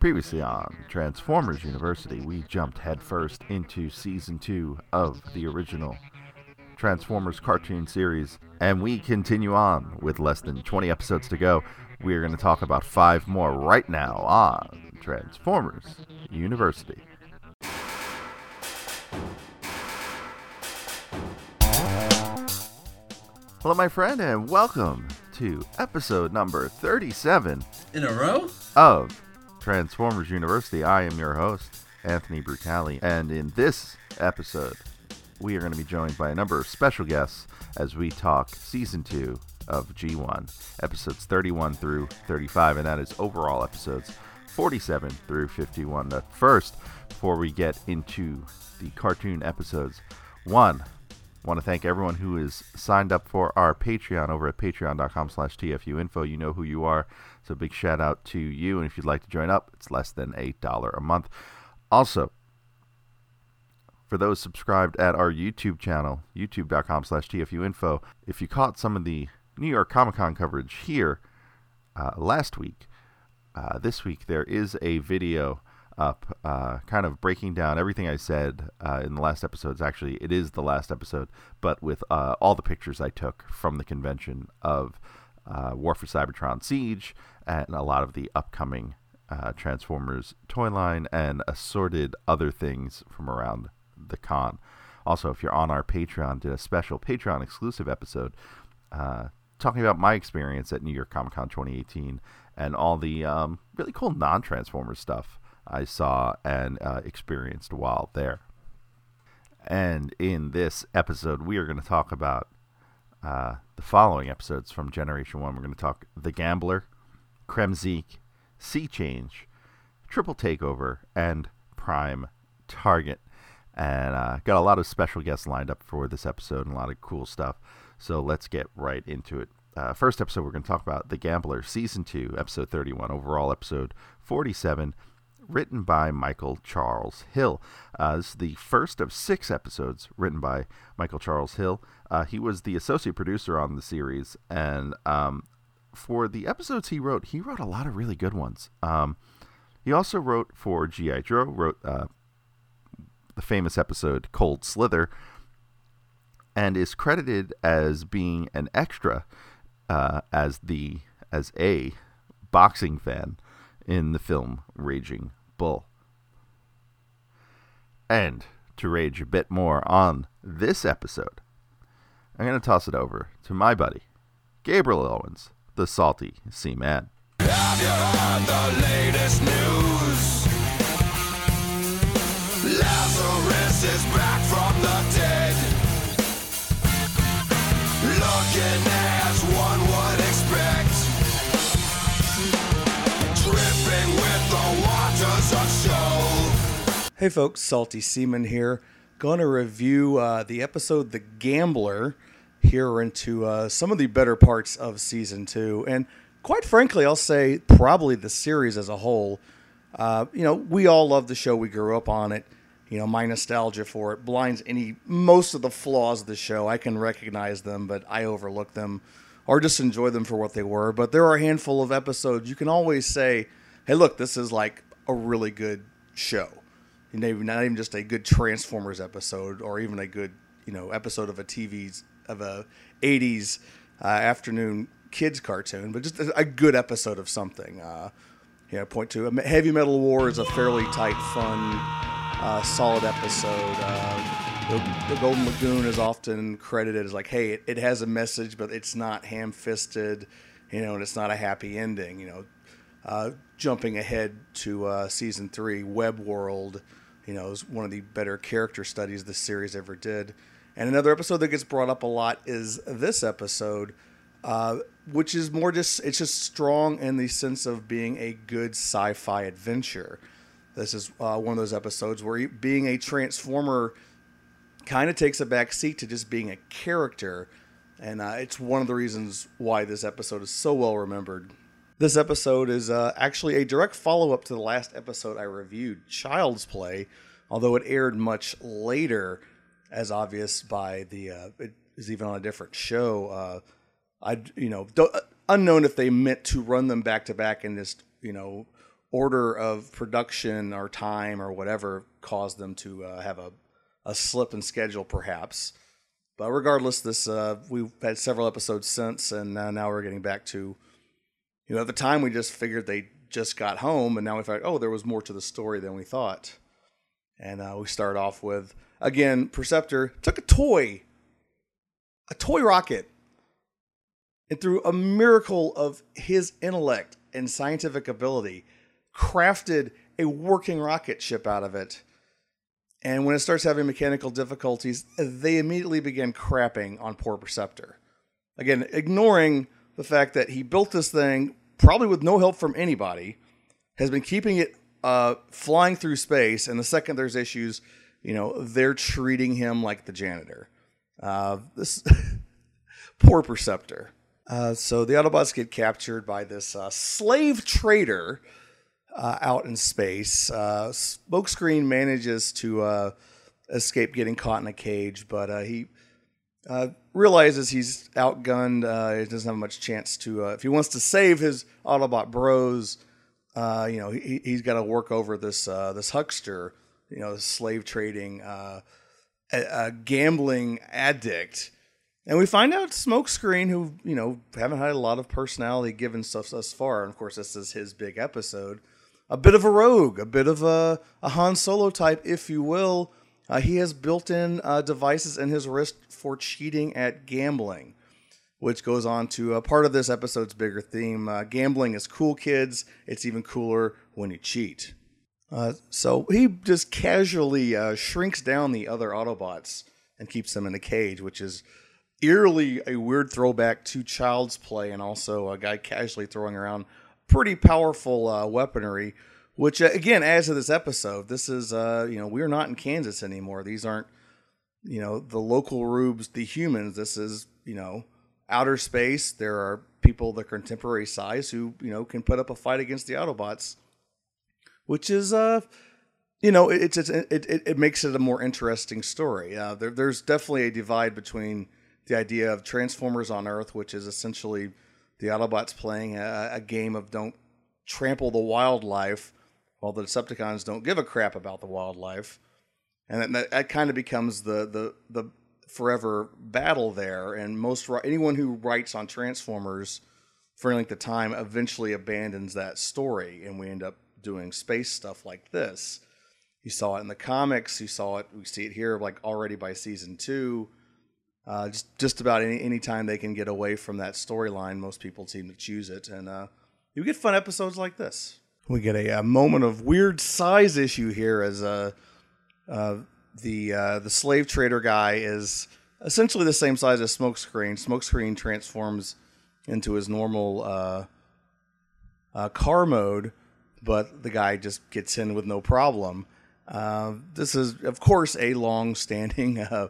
Previously on Transformers University, we jumped headfirst into season two of the original Transformers cartoon series, and we continue on with less than 20 episodes to go. We are going to talk about five more right now on Transformers University. Hello, my friend, and welcome to episode number 37 In a row? of Transformers University. I am your host, Anthony Brutali, and in this episode, we are going to be joined by a number of special guests as we talk season two of G1, episodes 31 through 35, and that is overall episodes 47 through 51. But first, before we get into the cartoon episodes, one, want to thank everyone who is signed up for our Patreon over at patreon.com slash tfuinfo. You know who you are. So big shout out to you. And if you'd like to join up, it's less than $8 a month. Also, for those subscribed at our YouTube channel, youtube.com slash tfuinfo, if you caught some of the New York Comic Con coverage here uh, last week, uh, this week there is a video up, uh, kind of breaking down everything I said uh, in the last episodes. Actually, it is the last episode, but with uh, all the pictures I took from the convention of uh, War for Cybertron Siege and a lot of the upcoming uh, Transformers toy line and assorted other things from around the con. Also, if you're on our Patreon, did a special Patreon exclusive episode uh, talking about my experience at New York Comic Con 2018 and all the um, really cool non Transformers stuff I saw and uh, experienced while there. And in this episode, we are going to talk about uh, the following episodes from Generation 1. We're going to talk The Gambler, Kremzeek, Sea Change, Triple Takeover, and Prime Target. And uh, got a lot of special guests lined up for this episode and a lot of cool stuff. So let's get right into it. Uh, first episode, we're going to talk about The Gambler, Season 2, Episode 31, overall Episode 47 written by Michael Charles Hill. Uh, this is the first of six episodes written by Michael Charles Hill. Uh, he was the associate producer on the series, and um, for the episodes he wrote, he wrote a lot of really good ones. Um, he also wrote for G.I. Joe, wrote uh, the famous episode Cold Slither, and is credited as being an extra uh, as the as a boxing fan in the film Raging Bull. And to rage a bit more on this episode, I'm going to toss it over to my buddy, Gabriel Owens, the salty seaman. Have you heard the latest news? Lazarus is back Hey folks, Salty Seaman here. Going to review uh, the episode The Gambler here into uh, some of the better parts of season two. And quite frankly, I'll say probably the series as a whole. Uh, you know, we all love the show. We grew up on it. You know, my nostalgia for it blinds any most of the flaws of the show. I can recognize them, but I overlook them or just enjoy them for what they were. But there are a handful of episodes you can always say, "Hey, look, this is like a really good show." Know, not even just a good Transformers episode, or even a good, you know, episode of a TV's of a '80s uh, afternoon kids cartoon, but just a, good episode of something. Uh, know, point to Heavy Metal War is a fairly tight, fun, uh, solid episode. Uh, the, the Golden Lagoon is often credited as like, hey, it, it has a message, but it's not ham-fisted, you know, and it's not a happy ending. You know, uh, jumping ahead to uh, season three, Web World, you know, is one of the better character studies this series ever did. And another episode that gets brought up a lot is this episode, uh, which is more just it's just strong in the sense of being a good sci-fi adventure. This is uh, one of those episodes where being a transformer kind of takes a back seat to just being a character, and uh, it's one of the reasons why this episode is so well remembered. This episode is uh, actually a direct follow up to the last episode I reviewed, Child's Play, although it aired much later, as obvious by the uh, it is even on a different show. Uh, I you know don't, unknown if they meant to run them back to back in this, you know, order of production or time or whatever caused them to uh, have a, a slip in schedule, perhaps. But regardless, this uh, we've had several episodes since, and uh, now we're getting back to, you know, at the time we just figured they just got home, and now we thought, oh, there was more to the story than we thought. And uh, we start off with again, Perceptor took a toy, a toy rocket, and through a miracle of his intellect and scientific ability, crafted a working rocket ship out of it. And when it starts having mechanical difficulties, they immediately begin crapping on poor Perceptor. Again, ignoring the fact that he built this thing probably with no help from anybody, has been keeping it uh, flying through space. And the second there's issues, you know, they're treating him like the janitor. Uh, this poor Perceptor. Uh, so the Autobots get captured by this uh, slave trader uh, out in space. Uh, Smokescreen manages to escape getting caught in a cage, but he uh, realizes he's outgunned. Uh, he doesn't have much chance to. if he wants to save his Autobot bros, you know, he, he's got to work over this this huckster, you know, slave trading, a, a gambling addict. And we find out Smokescreen, who, you know, haven't had a lot of personality given stuff thus far. And of course, this is his big episode a bit of a rogue, a bit of a, a Han Solo type, if you will. Uh, he has built in uh, devices in his wrist for cheating at gambling, which goes on to a part of this episode's bigger theme. Uh, gambling is cool, kids. It's even cooler when you cheat. Uh, so he just casually uh, shrinks down the other Autobots and keeps them in a cage, which is eerily a weird throwback to Child's Play and also a guy casually throwing around pretty powerful uh, weaponry, which uh, again adds to this episode. This is, uh, you know, we're not in Kansas anymore. These aren't, you know, the local rubes, the humans. This is, you know, outer space. There are people are contemporary size who, you know, can put up a fight against the Autobots, which is, uh, you know, it's, it's it, it, it makes it a more interesting story. Uh, there, there's definitely a divide between the idea of Transformers on Earth, which is essentially the Autobots playing a, a game of don't trample the wildlife, while the Decepticons don't give a crap about the wildlife, and that, that kind of becomes the the the forever battle there. And most anyone who writes on Transformers for any length of time eventually abandons that story, and we end up doing space stuff like this. You saw it in the comics. You saw it. We see it here, like already by season two. Uh, just just about any any time they can get away from that storyline, most people seem to choose it, and uh, you get fun episodes like this. We get a, a moment of weird size issue here as uh, uh the uh, the slave trader guy is essentially the same size as Smokescreen. Smokescreen transforms into his normal uh, uh, car mode, but the guy just gets in with no problem. Uh, this is, of course, a long-standing uh,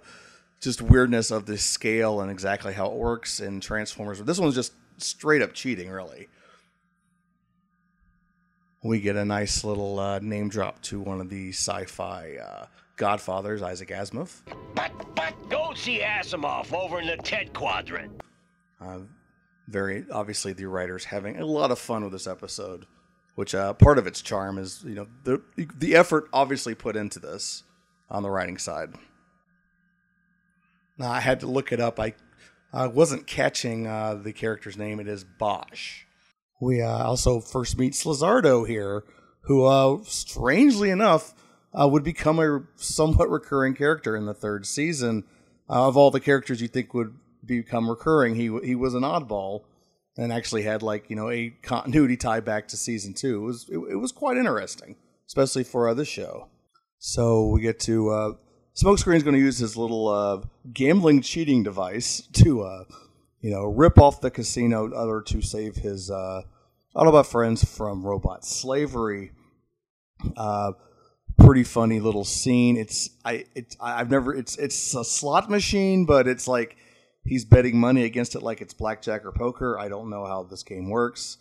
just weirdness of the scale and exactly how it works in Transformers. But This one's just straight up cheating, really. We get a nice little uh, name drop to one of the sci-fi uh, godfathers, Isaac Asimov. But but go see Asimov over in the Ted Quadrant. Uh, very obviously, the writers having a lot of fun with this episode, which uh, part of its charm is you know the the effort obviously put into this on the writing side. Now, I had to look it up. I I wasn't catching uh, the character's name. It is Bosch. We uh, also first meet Slizardo here, who, uh, strangely enough, uh, would become a somewhat recurring character in the third season. Uh, of all the characters you think would become recurring, he he was an oddball, and actually had like you know a continuity tie back to season two. It was it, it was quite interesting, especially for uh, this show. So we get to Smokescreen's going to use his little uh, gambling cheating device to, uh, you know, rip off the casino in order to save his uh, Autobot friends from robot slavery. Uh, pretty funny little scene. It's I it's I've never it's it's a slot machine, but it's like he's betting money against it like it's blackjack or poker. I don't know how this game works,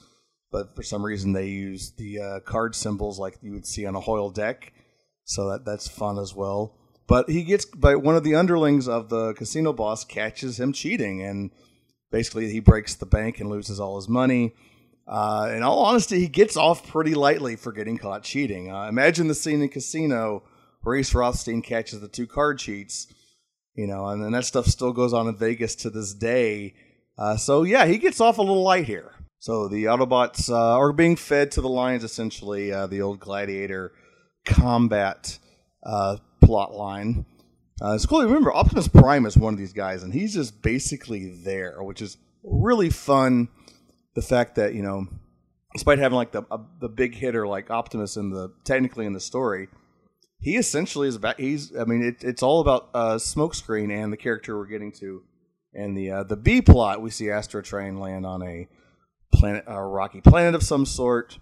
but for some reason they use the uh, card symbols like you would see on a Hoyle deck, so that that's fun as well. But he gets, but one of the underlings of the casino boss catches him cheating, and basically he breaks the bank and loses all his money. Uh, in all honesty, he gets off pretty lightly for getting caught cheating. Uh, imagine the scene in Casino where Ace Rothstein catches the two card cheats, you know, and then that stuff still goes on in Vegas to this day. Uh, so yeah, he gets off a little light here. So the Autobots uh, are being fed to the lions, essentially uh, the old Gladiator combat uh, plot line. Uh, it's cool. Remember, Optimus Prime is one of these guys, and he's just basically there, which is really fun. The fact that you know, despite having like the a, the big hitter like Optimus in the technically in the story, he essentially is about. He's. I mean, it, it's all about uh, Smokescreen and the character we're getting to, and the uh, the B plot. We see Astrotrain land on a planet, a rocky planet of some sort.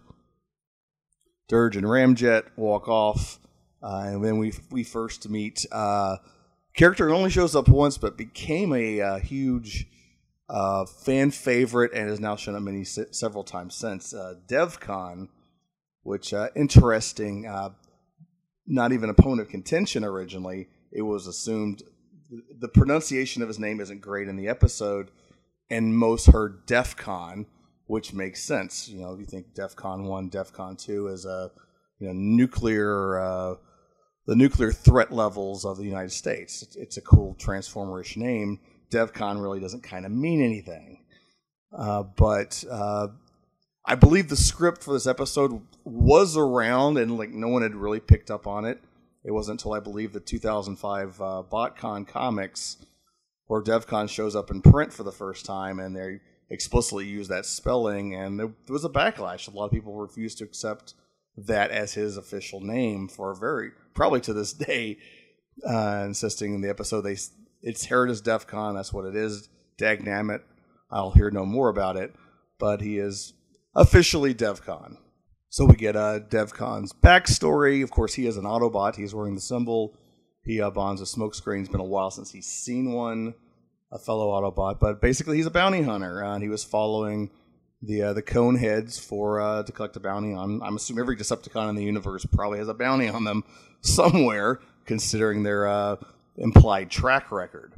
Dirge and Ramjet walk off, uh, and then we we first meet uh, character who only shows up once, but became a uh, huge uh, fan favorite and has now shown up many se- several times since. Uh, DevCon, which uh, interesting, uh, not even a point of contention originally. It was assumed the pronunciation of his name isn't great in the episode, and most heard DEFCON, which makes sense. You know, if you think DEFCON one, DEFCON two is a you know nuclear uh, the nuclear threat levels of the United States. It's, it's a cool transformerish name. DEVCON really doesn't kind of mean anything, uh, but uh, I believe the script for this episode was around, and like no one had really picked up on it. It wasn't until I believe the 2005 uh, BotCon comics, where DevCon shows up in print for the first time, and they explicitly use that spelling, and there, there was a backlash. A lot of people refused to accept that as his official name for very probably to this day, uh, insisting in the episode they it's as DEFCON. That's what it is. Dag Dagnammit. I'll hear no more about it, but he is officially DevCon. So we get uh, DevCon's backstory. Of course, he is an Autobot. He's wearing the symbol. He uh, bonds a smokescreen. It's been a while since he's seen one, a fellow Autobot. But basically, he's a bounty hunter, uh, and he was following the uh, the cone heads for uh, to collect a bounty on. I'm assuming every Decepticon in the universe probably has a bounty on them somewhere, considering their uh, implied track record.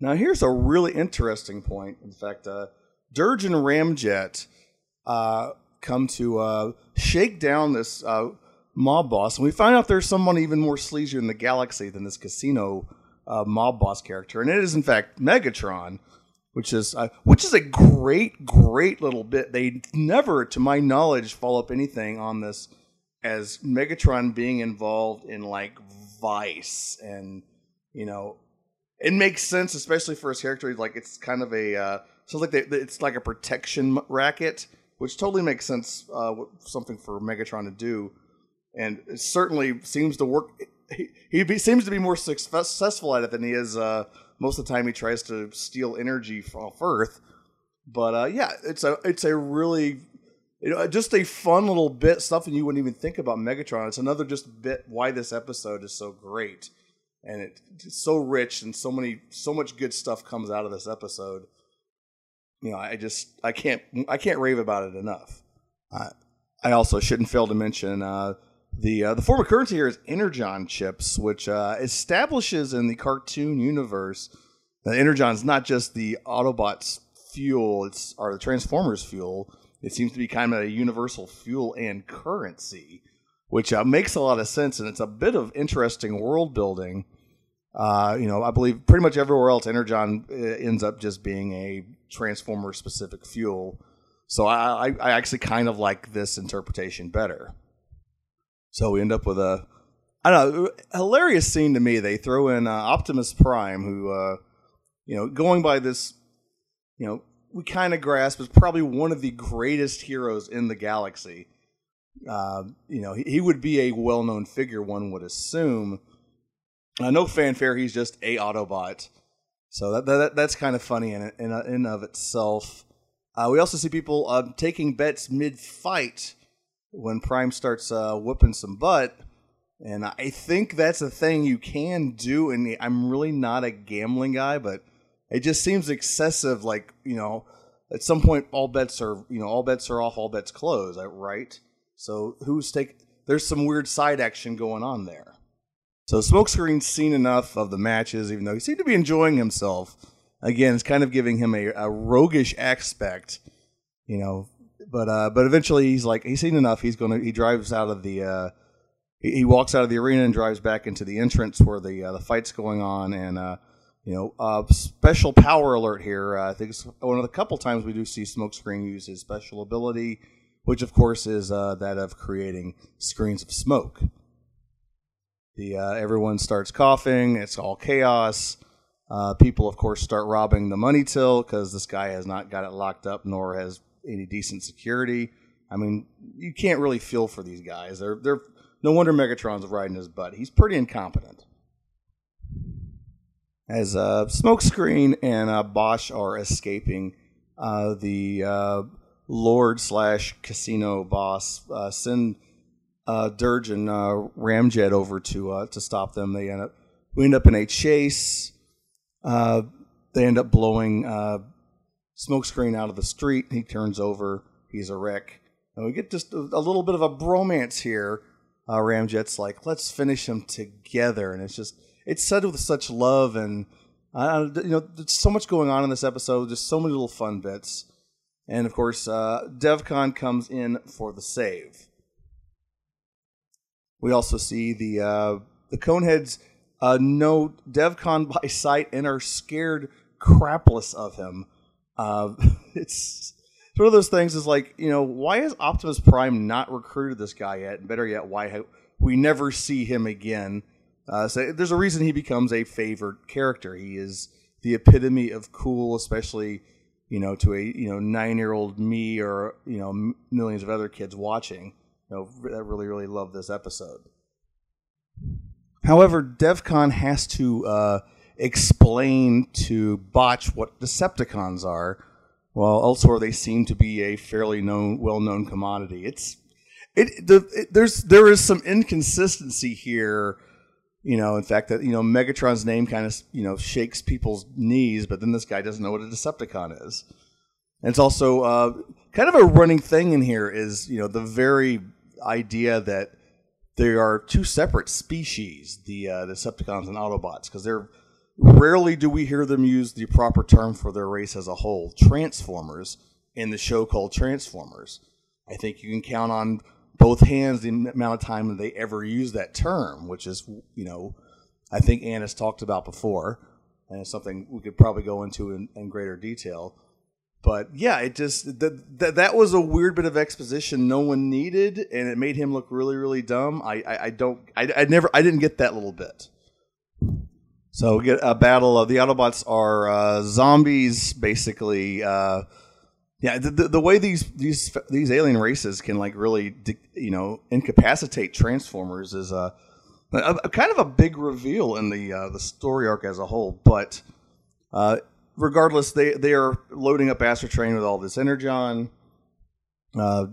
Now, here's a really interesting point. In fact, uh, Dirge and Ramjet uh, come to uh, shake down this uh, mob boss, and we find out there's someone even more sleazier in the galaxy than this casino mob boss character, and it is in fact Megatron, which is uh, which is a great, great little bit. They never, to my knowledge, follow up anything on this as Megatron being involved in like Vice and you know it makes sense, especially for his character. Like it's kind of a uh, so like they, it's like a protection racket, which totally makes sense. Uh, something for Megatron to do, and it certainly seems to work. He, he seems to be more successful at it than he is uh, most of the time. He tries to steal energy off Earth, but uh, yeah, it's a it's a really you know just a fun little bit stuff, and you wouldn't even think about Megatron. It's another just bit why this episode is so great and it's so rich and so many so much good stuff comes out of this episode you know i just i can't i can't rave about it enough i i also shouldn't fail to mention uh, the uh, the form of currency here is energon chips which uh, establishes in the cartoon universe that energon is not just the autobots fuel it's or the transformers fuel it seems to be kind of a universal fuel and currency which uh, makes a lot of sense, and it's a bit of interesting world building. Uh, you know, I believe pretty much everywhere else, Energon uh, ends up just being a transformer specific fuel. So I, I actually kind of like this interpretation better. So we end up with a, I don't know, hilarious scene to me. They throw in uh, Optimus Prime, who, uh, you know, going by this, you know, we kind of grasp is probably one of the greatest heroes in the galaxy uh, you know, he, he, would be a well known figure, one would assume. Uh, no fanfare, he's just a Autobot. So that, that that's kind of funny in in, in of itself. Uh, we also see people uh, taking bets mid fight when Prime starts uh, whooping some butt, and I think that's a thing you can do. And I'm really not a gambling guy, but it just seems excessive. Like you know, at some point, all bets are you know all bets are off, all bets close, right? So who's take? There's some weird side action going on there. So Smokescreen's seen enough of the matches, even though he seemed to be enjoying himself. again, it's kind of giving him a, a roguish aspect, you know. But uh, but eventually he's like he's seen enough. He's gonna he drives out of the uh, he, he walks out of the arena and drives back into the entrance where the uh, the fight's going on and. Uh, you know, uh, special power alert here. Uh, I think it's one of the couple times we do see Smokescreen use his special ability, which of course is that of creating screens of smoke. The everyone starts coughing. It's all chaos. Uh, people, of course, start robbing the money till because this guy has not got it locked up, nor has any decent security. I mean, you can't really feel for these guys. They're they're no wonder Megatron's riding his butt. He's pretty incompetent as uh, Smokescreen and uh, Bosch are escaping, uh, the uh, Lord slash casino boss uh, send uh, Dirge and uh, Ramjet over to uh, to stop them. They end up we end up in a chase. Uh, they end up blowing Smokescreen out of the street. He turns over. He's a wreck. And we get just a, little bit of a bromance here. Uh, Ramjet's like, let's finish them together, and it's just it's said with such love and uh, you know there's so much going on in this episode just so many little fun bits and of course uh, devcon comes in for the save we also see the uh, the coneheads uh, know devcon by sight and are scared crapless of him uh, it's it's one of those things is like you know why has optimus prime not recruited this guy yet and better yet why ha- we never see him again uh, so there's a reason he becomes a favored character. He is the epitome of cool, especially you know to a you know nine year old me or you know millions of other kids watching. You know that really really love this episode. However, DevCon has to uh, explain to Bosch what Decepticons are, while elsewhere they seem to be a fairly known, well-known commodity. It's it, the, it there's there is some inconsistency here you know, in fact, that you know, Megatron's name kind of you know shakes people's knees, but then this guy doesn't know what a Decepticon is. And it's also uh, kind of a running thing in here is you know the very idea that there are two separate species, the uh, Decepticons and Autobots, because they're rarely do we hear them use the proper term for their race as a whole, Transformers, in the show called Transformers. I think you can count on both hands the amount of time they ever use that term, which is, you know, I think Ann has talked about before, and it's something we could probably go into in, in greater detail. But yeah, it just that, that that was a weird bit of exposition no one needed, and it made him look really really dumb. I I, I don't I, I never I didn't get that little bit. So we get a battle of the Autobots are uh, zombies, basically. Uh, yeah, the, the, the, way these these these alien races can like really you know incapacitate Transformers is a, a, a kind of a big reveal in the uh, the story arc as a whole. But uh, regardless, they they are loading up Astrotrain with all this energon. Uh,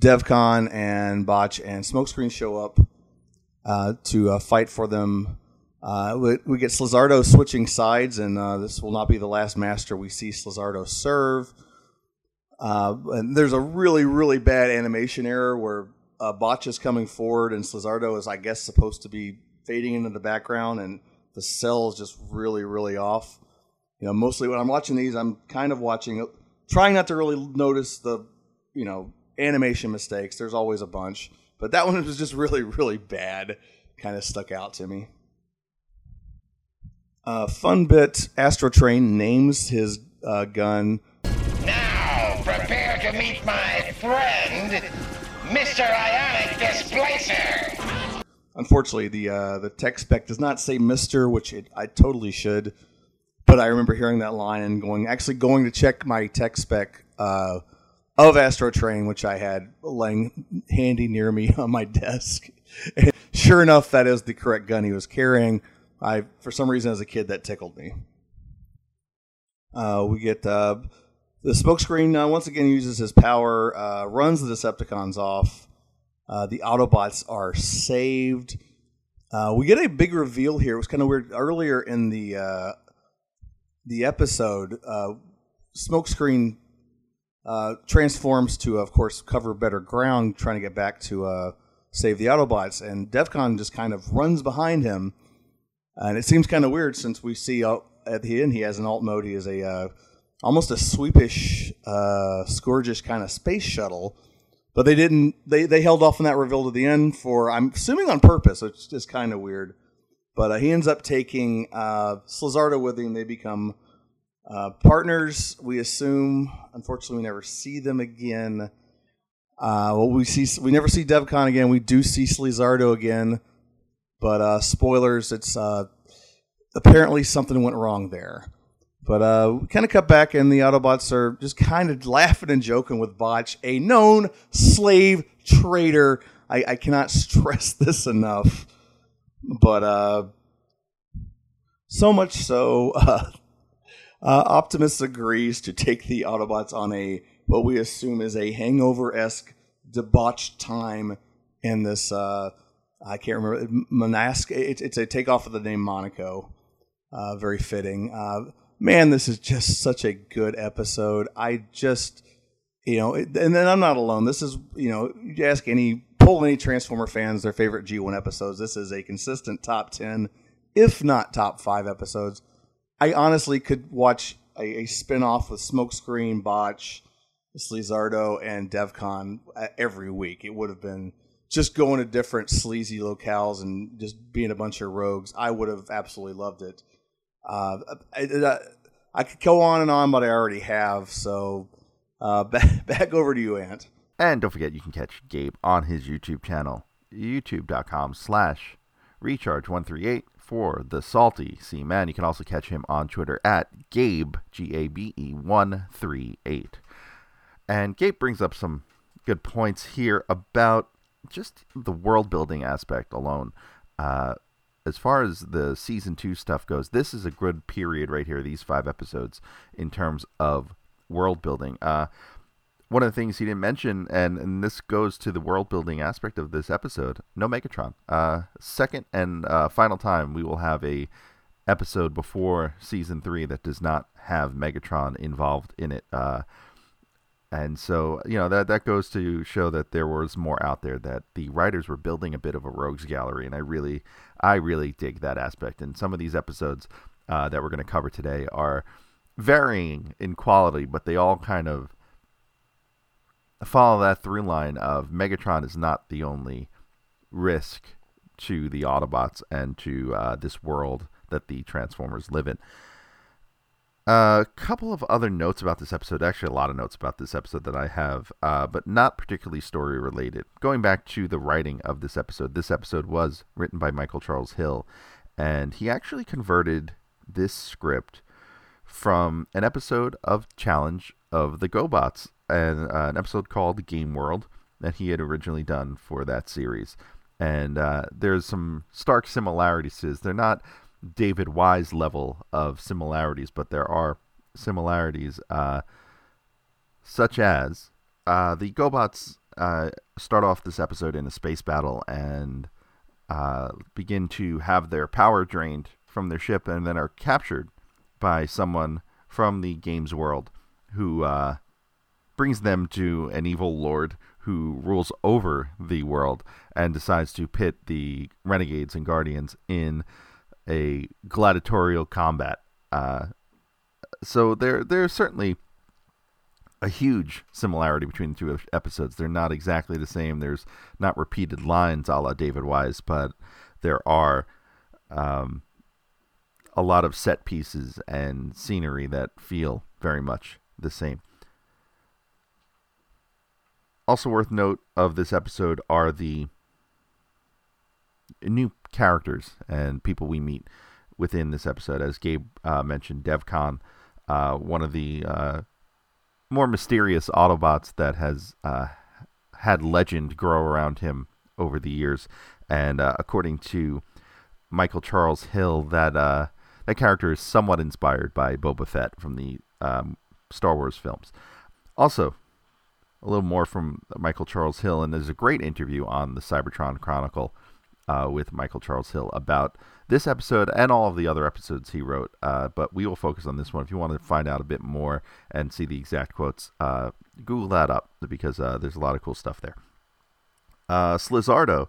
Devcon and Bosch and Smokescreen show up uh, to uh, fight for them. Uh, we, we, get Slizardo switching sides, and this will not be the last master we see Slizardo serve. Uh, and there's a really, really bad animation error where uh, Bosch is coming forward and Slizardo is, I guess, supposed to be fading into the background, and the cell is just really, really off. You know, mostly when I'm watching these, I'm kind of watching, trying not to really notice the, you know, animation mistakes. There's always a bunch, but that one was just really, really bad. Kind of stuck out to me. Uh, fun bit: Astrotrain names his uh, gun Now, prepare to meet my friend, Mr. Ionic Displacer. Unfortunately, the uh, the tech spec does not say Mister, which it, I totally should. But I remember hearing that line and going, actually going to check my tech spec uh, of Astrotrain, which I had laying handy near me on my desk. And sure enough, that is the correct gun he was carrying. I, for some reason, as a kid, that tickled me. Uh, we get uh, the smokescreen uh, once again uses his power, uh, runs the Decepticons off. Uh, the Autobots are saved. Uh, we get a big reveal here. It was kind of weird earlier in the uh, the episode. Smokescreen transforms to, of course, cover better ground, trying to get back to save the Autobots, and Devcon just kind of runs behind him. And it seems kind of weird since we see at the end he has an alt mode. He is a uh, almost a sweepish, uh, scourgish kind of space shuttle. But they didn't. They they held off on that reveal to the end for I'm assuming on purpose. Which is kind of weird. But uh, he ends up taking uh, Slizardo with him. They become uh, partners. We assume. Unfortunately, we never see them again. Uh, well, we see we never see Devcon again. We do see Slizardo again, but uh, spoilers. It's uh, apparently something went wrong there. But uh, we kind of cut back, and the Autobots are just kind of laughing and joking with Bosch, a known slave trader. I, I cannot stress this enough. But uh, so much so, uh, uh, Optimus agrees to take the Autobots on a what we assume is a hangover esque debauched time in this. I can't remember Monask. It's, it's a takeoff of the name Monaco. Uh, very fitting. Uh, man, this is just such a good episode. I just, you know, and then I'm not alone. This is, you know, you ask any, poll any Transformer fans their favorite G1 episodes. This is a consistent top 10, if not top five episodes. I honestly could watch a, a spin off with Smokescreen, Bosch, Slizardo, and Devcon uh, every week. It would have been just going to different sleazy locales and just being a bunch of rogues. I would have absolutely loved it. Uh, I, I, I, could go on and on, but I already have. So uh, back, back over to you, Ant. And don't forget, you can catch Gabe on his YouTube channel, youtube.com slash recharge138 for the salty sea man. You can also catch him on Twitter at Gabe, G A B E 138. And Gabe brings up some good points here about just the world building aspect alone. Uh, as far as the season two stuff goes, this is a good period right here, these five episodes, in terms of world building. Uh, one of the things he didn't mention, and, and this goes to the world building aspect of this episode, no Megatron. Uh, second and uh, final time we will have a episode before season three that does not have Megatron involved in it. Uh, and so you know that that goes to show that there was more out there that the writers were building a bit of a rogues gallery and i really i really dig that aspect. And some of these episodes uh, that we're going to cover today are varying in quality but they all kind of follow that through line of megatron is not the only risk to the autobots and to uh, this world that the transformers live in a couple of other notes about this episode. Actually, a lot of notes about this episode that I have, uh, but not particularly story related. Going back to the writing of this episode, this episode was written by Michael Charles Hill, and he actually converted this script from an episode of Challenge of the GoBots, and uh, an episode called Game World that he had originally done for that series. And uh, there's some stark similarities. They're not David Wise level of similarities, but there are similarities, uh, such as uh, the GoBots uh, start off this episode in a space battle and uh, begin to have their power drained from their ship and then are captured by someone from the game's world who uh, brings them to an evil lord who rules over the world and decides to pit the renegades and guardians in a gladiatorial combat. Uh, so there there's certainly a huge similarity between the two episodes. They're not exactly the same. There's not repeated lines a la David Wise, but there are um, a lot of set pieces and scenery that feel very much the same. Also worth note of this episode are the new characters and people we meet within this episode. As Gabe uh, mentioned, Devcon, uh, one of the uh, more mysterious Autobots that has uh, had legend grow around him over the years. And uh, according to Michael Charles Hill, that uh, that character is somewhat inspired by Boba Fett from the um, Star Wars films. Also, a little more from Michael Charles Hill, and there's a great interview on the Cybertron Chronicle uh, with Michael Charles Hill about this episode and all of the other episodes he wrote. Uh, but we will focus on this one. If you want to find out a bit more and see the exact quotes, uh, Google that up because uh, there's a lot of cool stuff there. Uh, Slizardo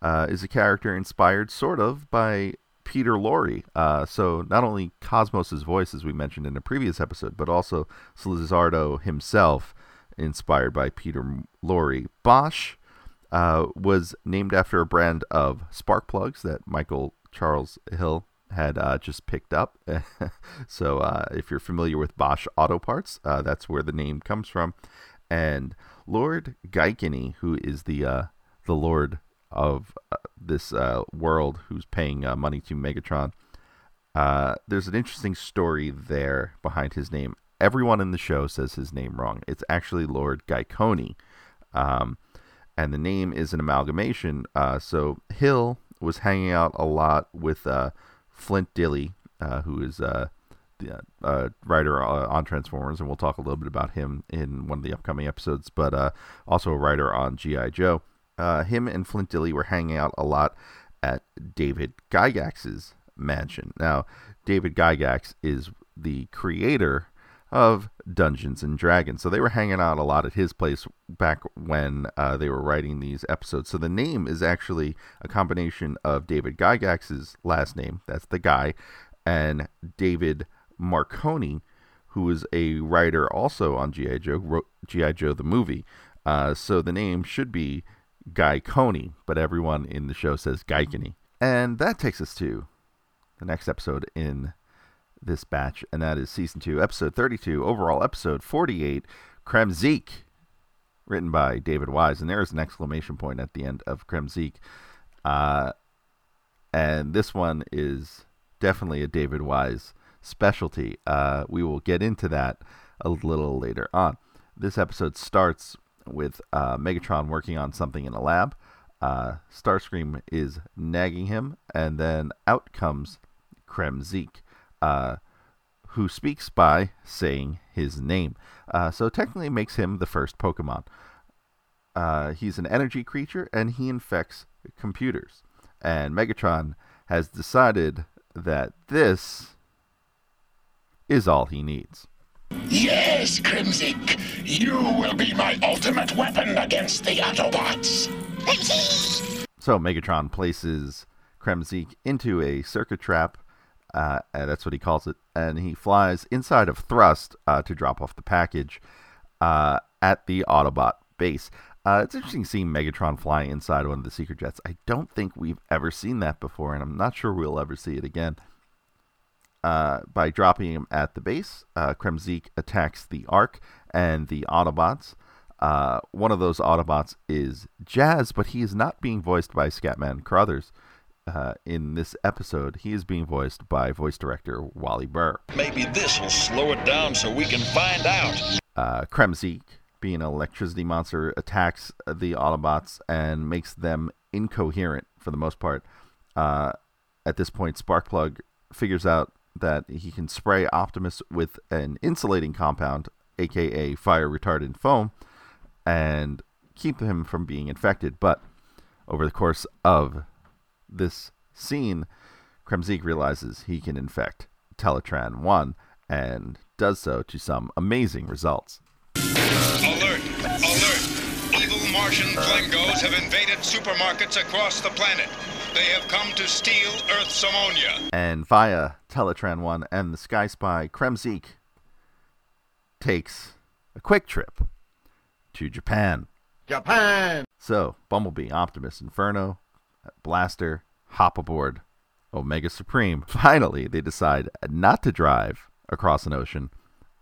uh, is a character inspired sort of by Peter Lorre. Uh, so not only Cosmos's voice, as we mentioned in a previous episode, but also Slizardo himself, inspired by Peter Lorre. Bosch uh, was named after a brand of spark plugs that Michael Charles Hill had uh, just picked up. so uh, if you're familiar with Bosch Auto Parts, uh, that's where the name comes from. And Lord Gaikini, who is the uh, the Lord of this world, who's paying money to Megatron. there's an interesting story there behind his name. Everyone in the show says his name wrong. It's actually Lord Gaikoni. Um, and the name is an amalgamation. so Hill was hanging out a lot with Flint Dille, uh, who is uh, the uh, writer uh, on Transformers, and we'll talk a little bit about him in one of the upcoming episodes, but uh, also a writer on G.I. Joe. Uh, him and Flint Dille were hanging out a lot at David Gygax's mansion. Now, David Gygax is the creator of Dungeons and Dragons. So they were hanging out a lot at his place back when uh, they were writing these episodes. So the name is actually a combination of David Gygax's last name, that's the guy, and David Marconi, who is a writer also on G.I. Joe, wrote G.I. Joe the movie. Uh, so the name should be Guy Coney, but everyone in the show says Guykany. And that takes us to the next episode in this batch, and that is season two, episode 32, overall episode 48, Kremzeek, written by David Wise. And there's an exclamation point at the end of Kremzeek. Uh, and this one is definitely a David Wise specialty. Uh, we will get into that a little later on. This episode starts with uh, Megatron working on something in a lab. Uh, Starscream is nagging him, and then out comes Kremzeek uh, who speaks by saying his name. Uh, so technically makes him the first Pokemon. Uh, he's an energy creature and he infects computers. And Megatron has decided that this is all he needs. Yes, Kremzeek, you will be my ultimate weapon against the Autobots. so Megatron places Kremzeek into a circuit trap uh, that's what he calls it. And he flies inside of Thrust uh, to drop off the package uh, at the Autobot base. Uh, it's interesting seeing Megatron flying inside one of the seeker jets. I don't think we've ever seen that before, and I'm not sure we'll ever see it again. Uh, by dropping him at the base, uh, attacks the Ark and the Autobots. one of those Autobots is Jazz, but he is not being voiced by Scatman Crothers uh, in this episode, he is being voiced by voice director Wally Burr. Maybe this will slow it down so we can find out. Uh, being an electricity monster, attacks the Autobots and makes them incoherent for the most part. Uh, at this point, Sparkplug figures out that he can spray Optimus with an insulating compound, aka fire retardant foam, and keep him from being infected. But over the course of this scene, Kremzeek realizes he can infect Teletran 1 and does so to some amazing results. Alert! Alert! Evil Martian Glengos have invaded supermarkets across the planet. They have come to steal Earth's ammonia. And via Teletran 1 and the Sky Spy, Kremzeek takes a quick trip to Japan. Japan! So, Bumblebee, Optimus, Inferno, Blaster, hop aboard Omega Supreme. Finally, they decide not to drive across an ocean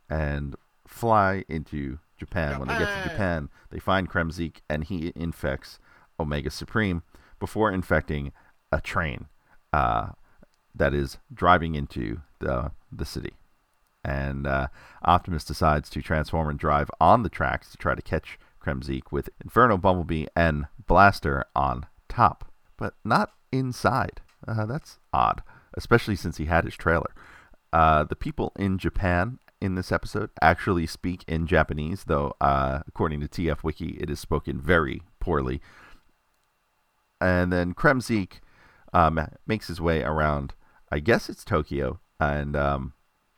and fly into Japan. Japan. When they get to Japan, they find Kremzeek and he infects Omega Supreme before infecting a train uh, that is driving into the, the city. And uh, Optimus decides to transform and drive on the tracks to try to catch Kremzeek with Inferno Bumblebee and Blaster on top but not inside. Uh, that's odd, especially since he had his trailer. Uh, the people in Japan in this episode actually speak in Japanese, though, uh, according to TF Wiki, it is spoken very poorly. And then Kremzeek um, makes his way around, I guess it's Tokyo, and um,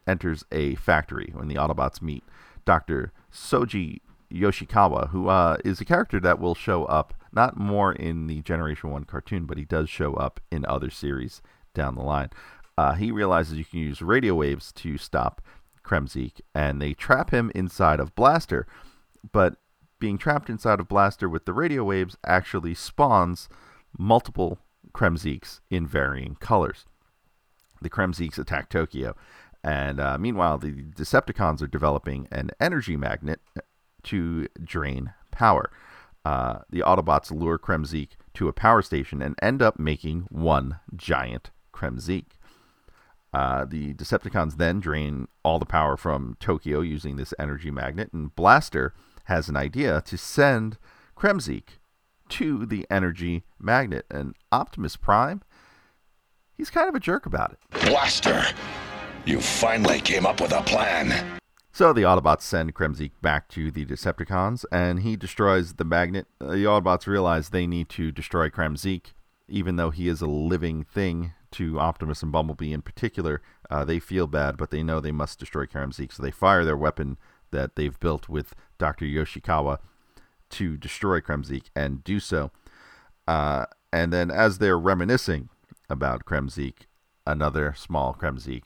enters a factory when the Autobots meet Dr. Soji Yoshikawa, who uh, is a character that will show up not more in the Generation 1 cartoon, but he does show up in other series down the line. Uh, he realizes you can use radio waves to stop Kremzeek, and they trap him inside of Blaster. But being trapped inside of Blaster with the radio waves actually spawns multiple Kremzeeks in varying colors. The Kremzeeks attack Tokyo, and uh, meanwhile, the Decepticons are developing an energy magnet to drain power. Uh, the Autobots lure Kremzeek to a power station and end up making one giant Kremzeek. Uh, the Decepticons then drain all the power from Tokyo using this energy magnet, and Blaster has an idea to send Kremzeek to the energy magnet. And Optimus Prime, he's kind of a jerk about it. Blaster, you finally came up with a plan. So the Autobots send Kremzeek back to the Decepticons, and he destroys the magnet. Uh, the Autobots realize they need to destroy Kremzeek, even though he is a living thing to Optimus and Bumblebee in particular. Uh, they feel bad, but they know they must destroy Kremzeek, so they fire their weapon that they've built with Dr. Yoshikawa to destroy Kremzeek and do so. Uh, and then, as they're reminiscing about Kremzeek, another small Kremzeek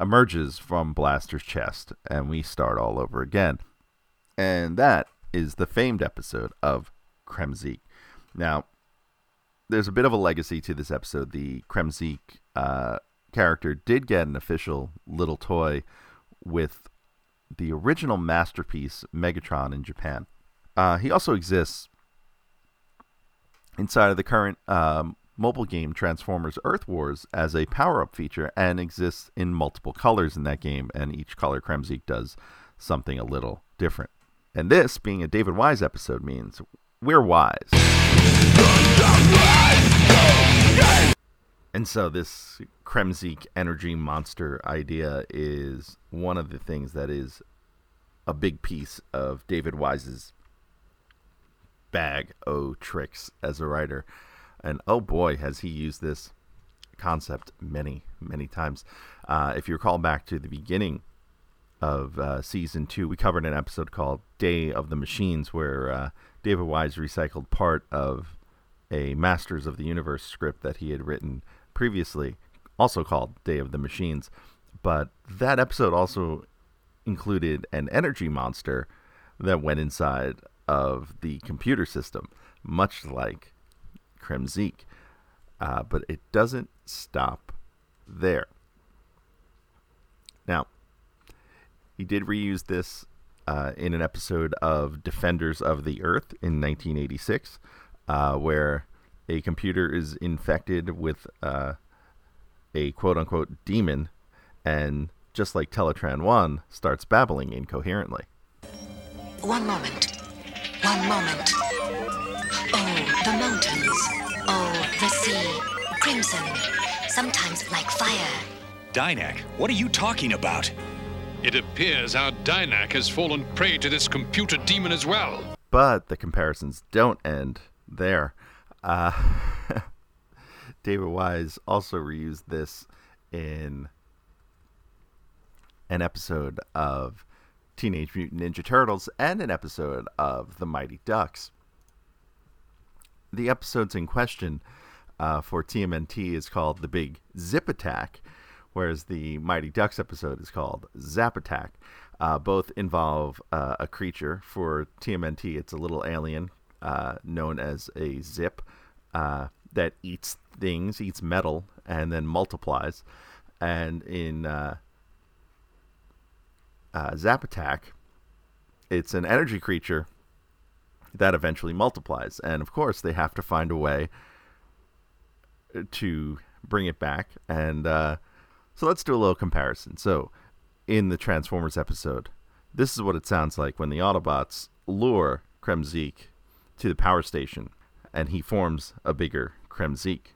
emerges from Blaster's chest, and we start all over again. And that is the famed episode of Kremzeek. Now, there's a bit of a legacy to this episode. The Kremzeek uh, character did get an official little toy with the original masterpiece Megatron in Japan. Uh, he also exists inside of the current um, mobile game Transformers Earth Wars as a power up feature and exists in multiple colors in that game, and each color Kremzeek does something a little different. And this, being a David Wise episode, means we're wise. And so this Kremzeek energy monster idea is one of the things that is a big piece of David Wise's bag o tricks as a writer. And oh boy, has he used this concept many, many times. Uh, if you recall back to the beginning of uh, season two, we covered an episode called Day of the Machines, where uh, David Wise recycled part of a Masters of the Universe script that he had written previously, also called Day of the Machines. But that episode also included an energy monster that went inside of the computer system, much like Kremzeek. Uh, but it doesn't stop there. Now, he did reuse this uh, in an episode of Defenders of the Earth in 1986, uh, where a computer is infected with uh, a quote unquote demon, and just like Teletran 1, starts babbling incoherently. One moment. One moment. Oh, the mountains. Oh, the sea. Crimson. Sometimes like fire. Dynak, what are you talking about? It appears our Dynak has fallen prey to this computer demon as well. But the comparisons don't end there. Uh, David Wise also reused this in an episode of Teenage Mutant Ninja Turtles and an episode of The Mighty Ducks. The episodes in question uh, for TMNT is called The Big Zip Attack, whereas the Mighty Ducks episode is called Zap Attack. Uh, both involve uh, a creature. For TMNT, it's a little alien uh, known as a Zip uh, that eats things, eats metal, and then multiplies. And in uh, Zap Attack, it's an energy creature that eventually multiplies. And of course, they have to find a way to bring it back. And uh, so let's do a little comparison. So, in the Transformers episode, this is what it sounds like when the Autobots lure Kremzeek to the power station and he forms a bigger Kremzeek.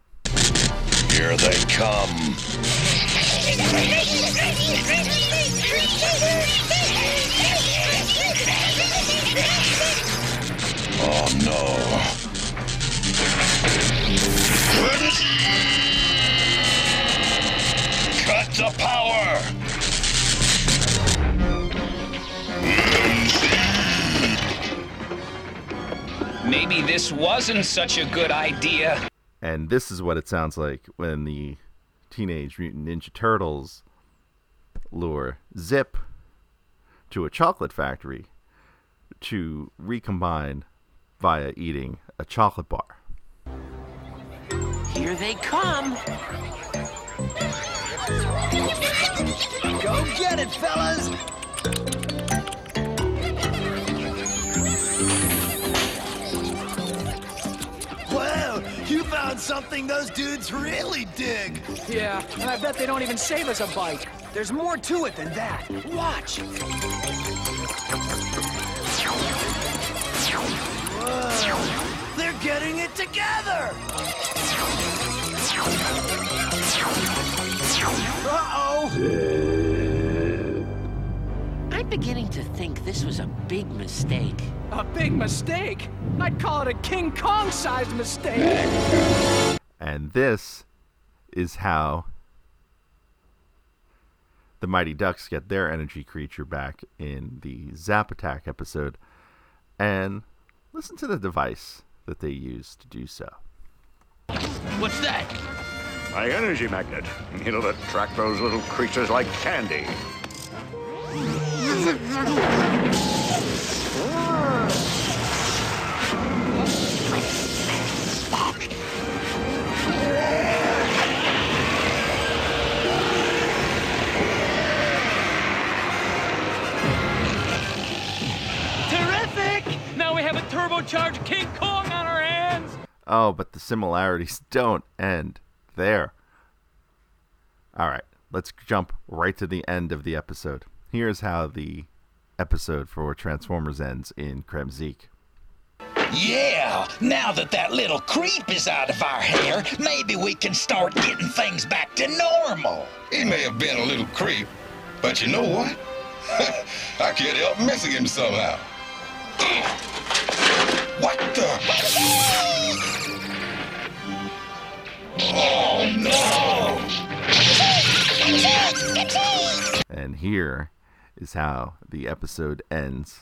Here they come. Oh no. Cut the power! Maybe this wasn't such a good idea. And this is what it sounds like when the Teenage Mutant Ninja Turtles lure Zip to a chocolate factory to recombine via eating a chocolate bar. Here they come. Go get it, fellas! Well, you found something those dudes really dig. Yeah, and I bet they don't even save us a bite. There's more to it than that. Watch. Whoa, they're getting it together. Uh-oh. I'm beginning to think this was a big mistake. A big mistake? I'd call it a King Kong-sized mistake. And this is how the Mighty Ducks get their energy creature back in the Zap Attack episode. And listen to the device that they use to do so. What's that? My energy magnet. It'll attract those little creatures like candy. turbocharged King Kong on our hands! Oh, but the similarities don't end there. All right, let's jump right to the end of the episode. Here's how the episode for Transformers ends in Kremzeek. Yeah, now that that little creep is out of our hair, maybe we can start getting things back to normal. He may have been a little creep, but you know what? I can't help missing him somehow. What the? Oh no! And here is how the episode ends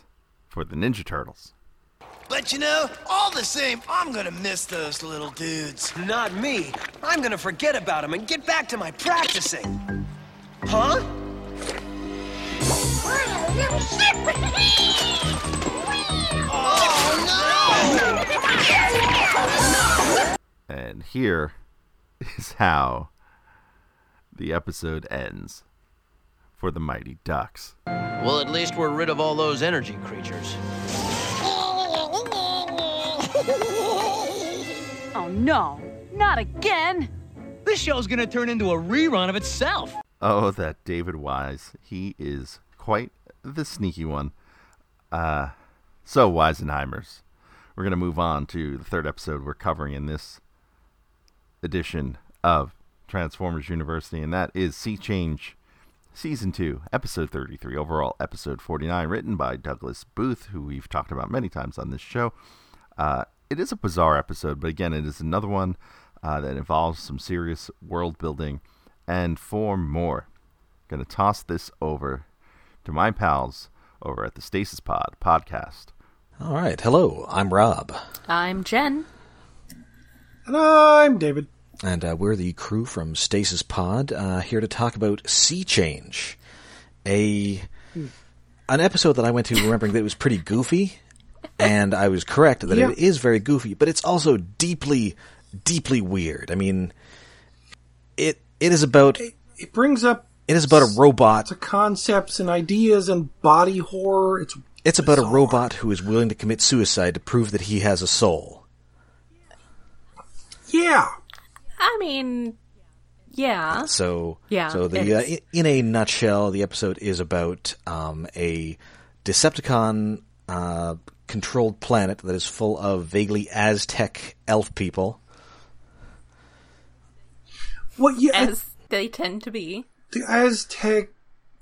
for the Ninja Turtles. But you know, all the same, I'm gonna miss those little dudes. Not me. I'm gonna forget about them and get back to my practicing. Huh? And here is how the episode ends for the Mighty Ducks. Well, at least we're rid of all those energy creatures. Oh no, not again! This show's gonna turn into a rerun of itself. Oh, that David Wise. He is quite the sneaky one. Uh, so, Weisenheimers, we're going to move on to the third episode we're covering in this edition of Transformers University, and that is Sea Change Season 2, Episode 33, overall Episode 49, written by Douglas Booth, who we've talked about many times on this show. Uh, it is a bizarre episode, but again, it is another one uh, that involves some serious world building. And for more, going to toss this over to my pals over at the Stasis Pod podcast. All right. Hello, I'm Rob. I'm Jen. And I'm David. And uh, we're the crew from Stasis Pod uh, here to talk about Sea Change, a an episode that I went to remembering that it was pretty goofy, and I was correct that Yeah. it is very goofy, but it's also deeply, deeply weird. I mean, it it is about It brings up it is about a robot. lots of concepts and ideas and body horror. It's It's about a robot who is willing to commit suicide to prove that he has a soul. yeah. I mean, yeah. So, Yeah, So the uh, i- in a nutshell, the episode is about um, a Decepticon uh, controlled planet that is full of vaguely Aztec elf people. Well, yeah, As they tend to be. the Aztec,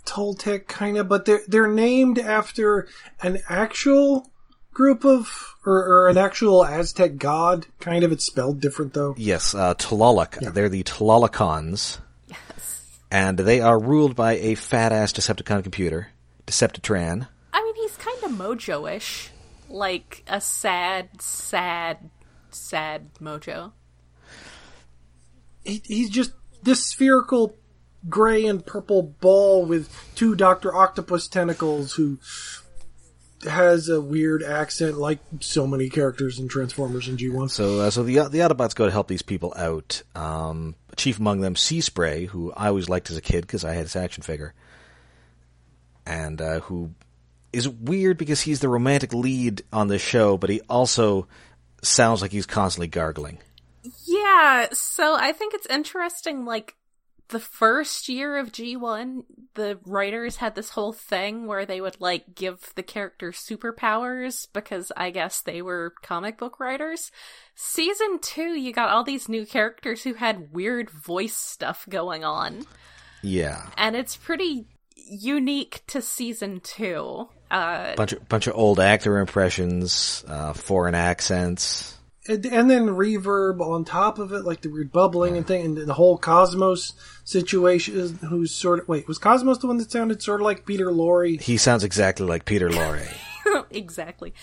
Toltec kind of, but they're they're named after an actual group of or, or an actual Aztec god. Kind of, it's spelled different though. Yes, uh, Tlaloc. They're the Tlalocons. Yes. And they are ruled by a fat ass Decepticon computer, Deceptitran. I mean, he's kind of mojo-ish. Like a sad, sad, sad mojo. He, he's just this spherical gray and purple ball with two Doctor Octopus tentacles who has a weird accent like so many characters in Transformers and G1. So, uh, so the the Autobots go to help these people out. Um, chief among them, Sea Spray, who I always liked as a kid because I had his action figure, and uh, who is weird because he's the romantic lead on the show, but he also sounds like he's constantly gargling. Yeah, so I think it's interesting, like, the first year of G1, the writers had this whole thing where they would, like, give the characters superpowers because I guess they were comic book writers. Season 2, you got all these new characters who had weird voice stuff going on. Yeah. And it's pretty unique to season 2. Uh, bunch of bunch of old actor impressions, uh, foreign accents, and, and, then reverb on top of it, like the weird bubbling and thing, and the whole Cosmos situation. Who's sort of wait, was Cosmos the one that sounded sort of like Peter Lorre? He sounds exactly like Peter Lorre. exactly.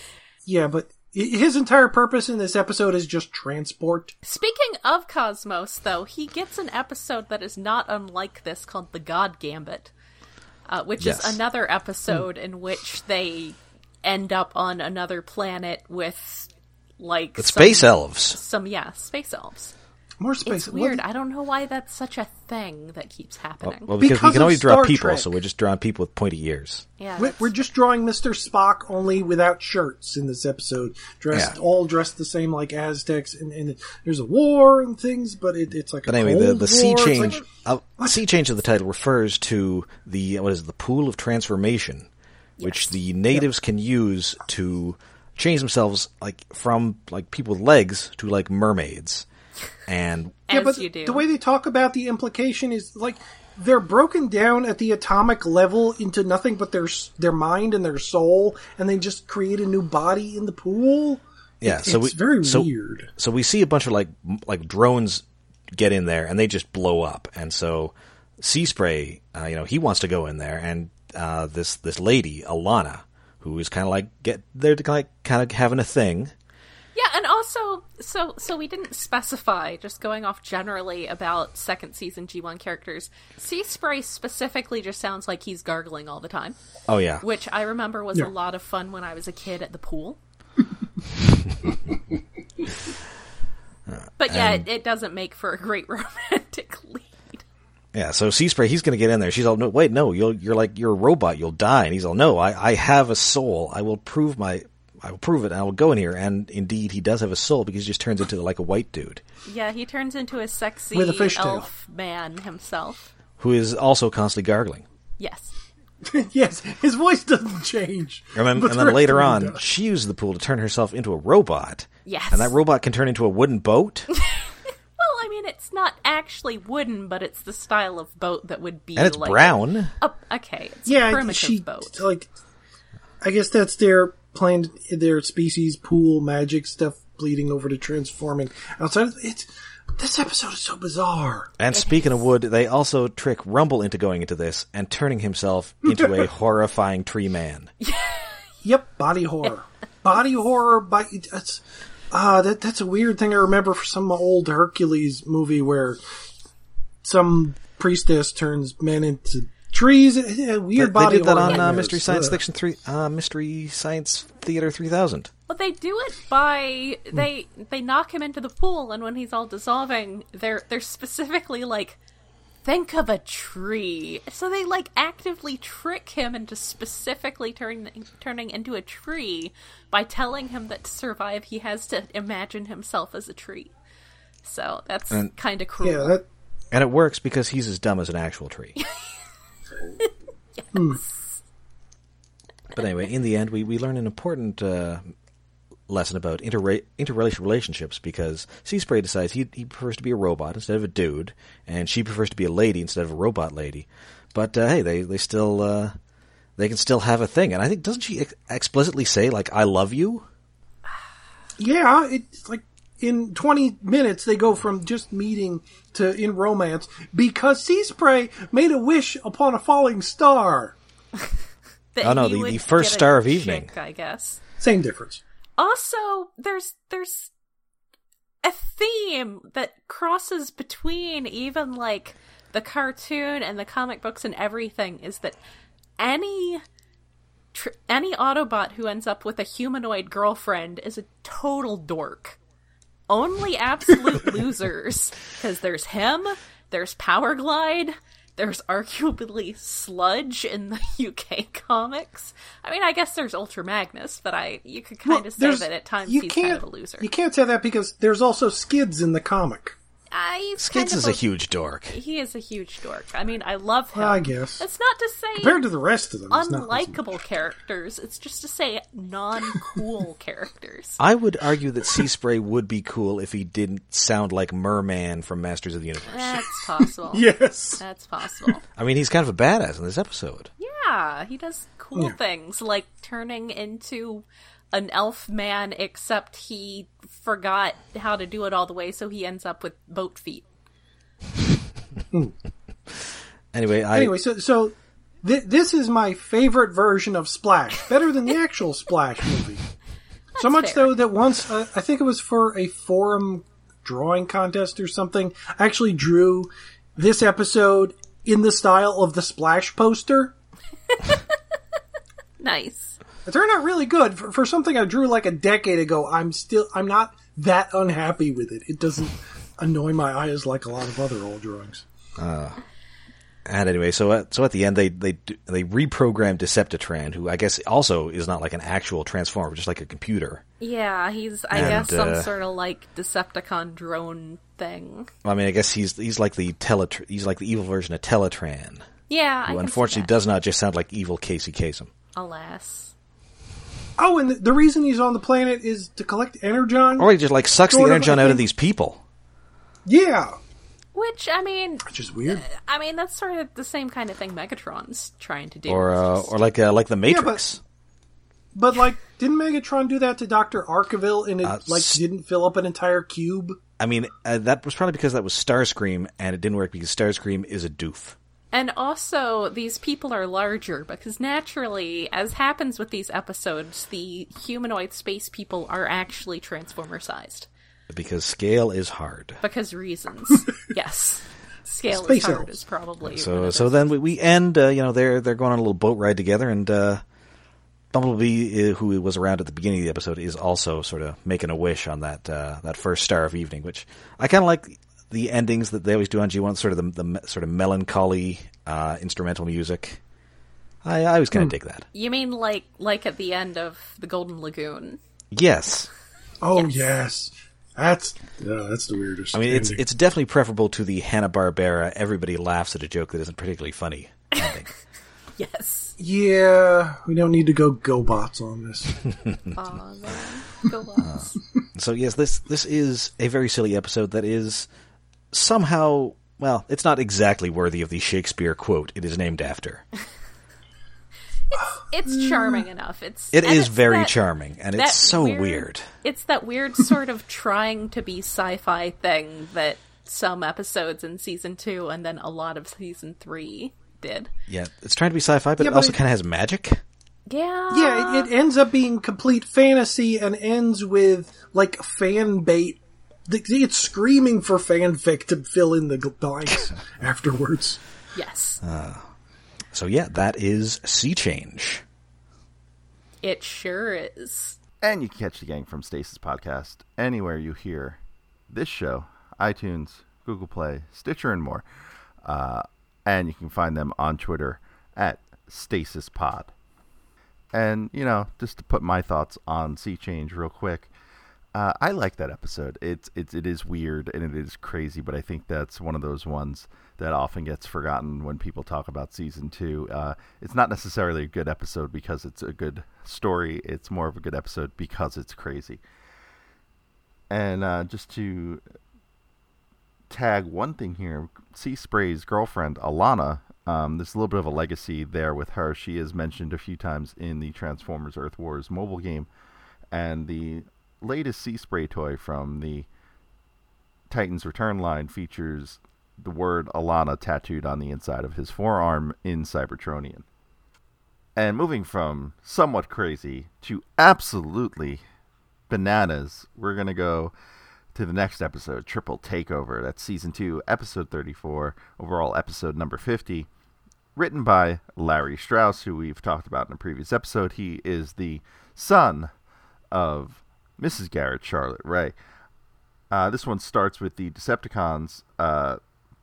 Yeah, but his entire purpose in this episode is just transport. Speaking of Cosmos, though, he gets an episode that is not unlike this called the God Gambit uh, which yes. is another episode mm. in which they end up on another planet with like some, space elves. Some yeah, space elves. More space. It's weird. I don't know why that's such a thing that keeps happening. Well, well because, because, we can only draw Star people, Trek. so we're just drawing people with pointy ears. Yeah, we're, we're, just drawing Mister Spock only without shirts in this episode, dressed yeah. all dressed the same like Aztecs, and, and there's a war and things, but it, it's like. But anyway, the the sea change, like, uh, sea change of the title refers to the what is it, the pool of transformation, yes. which the natives yep. can use to change themselves like from like people with legs to like mermaids and yeah, but the way they talk about the implication is like they're broken down at the atomic level into nothing but their their mind and their soul, and they just create a new body in the pool. Yeah, it, so it's we, very so, weird. So we see a bunch of like like drones get in there, and they just blow up, and so Sea Spray, uh, you know, he wants to go in there, and uh, this this lady Alana, who is kind of like get they're like kind of having a thing yeah, and also, so so we didn't specify. Just going off generally about second season G one characters, Sea Spray specifically just sounds like he's gargling all the time. Oh yeah, which I remember was yeah. a lot of fun when I was a kid at the pool. but yeah, it, it, doesn't make for a great romantic lead. Yeah, so Sea Spray, he's going to get in there. She's all, no, wait, no, you'll, you're like, you're a robot, you'll die. And he's all, no, I, I have a soul. I will prove my, I will prove it. And I will go in here, and indeed, he does have a soul because he just turns into like a white dude. Yeah, he turns into a sexy With a fish elf man himself, who is also constantly gargling. Yes. yes, his voice doesn't change. And then, and then later on, does. she uses the pool to turn herself into a robot. Yes. And that robot can turn into a wooden boat. well, I mean, it's not actually wooden, but it's the style of boat that would be. And it's like brown. A, okay, it's yeah, a primitive she, boat. Like, I guess that's their playing their species pool magic stuff bleeding over to transforming outside of it. This episode is so bizarre. And speaking of wood, they also trick Rumble into going into this and turning himself into a horrifying tree man. yep, body horror. body horror by that's ah uh, that that's a weird thing I remember for some old Hercules movie where some priestess turns men into trees, a weird they, body. They did that on uh, Mystery Science Fiction three, uh, Mystery Science Theater three thousand. Well, they do it by they they knock him into the pool, and when he's all dissolving, they're they're specifically like, think of a tree. So they like actively trick him into specifically turning turning into a tree by telling him that to survive, he has to imagine himself as a tree. So that's kind of cruel. Yeah, that... and it works because he's as dumb as an actual tree. yes. But anyway, in the end, we, we learn an important uh, lesson about inter interracial relationships because Sea Spray decides he, he prefers to be a robot instead of a dude, and she prefers to be a lady instead of a robot lady. But uh, hey, they they still uh, they can still have a thing, and I think doesn't she ex- explicitly say like "I love you"? Yeah, it's like in 20 minutes they go from just meeting to in romance because Sea Spray made a wish upon a falling star. oh no, the, the first star of chick, evening. I guess. Same difference. Also, there's there's a theme that crosses between even like the cartoon and the comic books and everything is that any tr- any Autobot who ends up with a humanoid girlfriend is a total dork. Only absolute losers because there's him, there's Powerglide, there's arguably Sludge in the UK comics. I mean, I guess there's Ultra Magnus, but I you could kind Well, of say that at times he's kind of a loser. You can't say that because there's also Skids in the comic. Uh, Skids kind is of a huge dork. He is a huge dork. I mean, I love him. Well, I guess. That's not to say Compared to the rest of them, it's unlikable characters. It's just to say non-cool characters. I would argue that Sea Spray would be cool if he didn't sound like Merman from Masters of the Universe. That's possible. Yes. that's possible. I mean, he's kind of a badass in this episode. Yeah, he does cool Yeah. things like turning into an elf man, except he forgot how to do it all the way, so he ends up with boat feet. Anyway, I Anyway, so so th- this is my favorite version of Splash, better than the actual Splash movie. so much fair. though that once uh, I think it was for a forum drawing contest or something, I actually drew this episode in the style of the Splash poster. Nice. It turned out really good for, for something I drew like a decade ago. I'm still I'm not that unhappy with it. It doesn't annoy my eyes like a lot of other old drawings. Uh, and anyway, so at, so at the end they they they reprogrammed Deceptitran, who I guess also is not like an actual transformer, just like a computer. Yeah, he's I And, guess some uh, sort of like Decepticon drone thing. I mean, I guess he's he's like the Teletr- he's like the evil version of Teletran, Yeah, I who can see unfortunately that. does not just sound like evil Casey Kasem. Alas. Oh, and the, the reason he's on the planet is to collect energon. Or he just like sucks the energon out of these people. Yeah, Which I mean, which is weird. I mean that's sort of the same kind of thing Megatron's trying to do. Or uh, or like uh, like the Matrix. But like, didn't Megatron do that to Doctor Arkeville, and it Uh, like s- didn't fill up an entire cube? I mean, uh, that was probably because that was Starscream, and it didn't work because Starscream is a doof. And also, these people are larger because naturally, as happens with these episodes, the humanoid space people are actually transformer sized. Because scale is hard. Because reasons. yes. Scale Space is hard elves. is probably. So so then we, we end. Uh, you know, they're they're going on a little boat ride together, and uh, Bumblebee, uh, who was around at the beginning of the episode, is also sort of making a wish on that uh, that first star of evening, which I kind of like the endings that they always do on G1, sort of the, the sort of melancholy uh, instrumental music. I, I always kind of dig that. You mean like like at the end of the Golden Lagoon? Yes, Oh yes, that's yeah, that's the weirdest. I mean it's ending. it's definitely preferable to the Hanna Barbera. Everybody laughs at a joke that isn't particularly funny. Yes. yeah. We don't need to go GoBots on this. Aw, man. Go Bucks. So yes, this this is a very silly episode that is somehow well, it's not exactly worthy of the Shakespeare quote it is named after. It's charming enough. It's It and is it's very that- charming, and it's so weird. It's that weird sort of trying to be sci-fi thing that some episodes in season two and then a lot of season three did. Yeah, it's trying to be sci-fi, but Yeah, it but also kind of has magic. Yeah. yeah, it, it ends up being complete fantasy and ends with like fan bait. The- It's screaming for fanfic to fill in the blanks afterwards. Yes. Uh, so yeah, that is Sea Change. It sure is. And you can catch the gang from Stasis Podcast anywhere you hear this show iTunes, Google Play, Stitcher, and more. Uh, and you can find them on Twitter at Stasis Pod. And, you know, just to put my thoughts on Sea Change real quick, uh, I like that episode. It's, it's it is weird and it is crazy, but I think that's one of those ones that often gets forgotten when people talk about season two. Uh, it's not necessarily a good episode because it's a good story. It's more of a good episode because it's crazy. And uh, just to tag one thing here, Sea Spray's girlfriend Alana. Um, there's a little bit of a legacy there with her. She is mentioned a few times in the Transformers Earth Wars mobile game, and the latest Sea Spray toy from the Titans Return line features the word Alana tattooed on the inside of his forearm in Cybertronian. And moving from somewhat crazy to absolutely bananas, we're going to go to the next episode, Triple Takeover. That's season two, episode 34, overall episode number 50. Written by Larry Strauss, who we've talked about in a previous episode. He is the son of Mrs. Garrett Charlotte Ray. Uh, this one starts with the Decepticons, uh,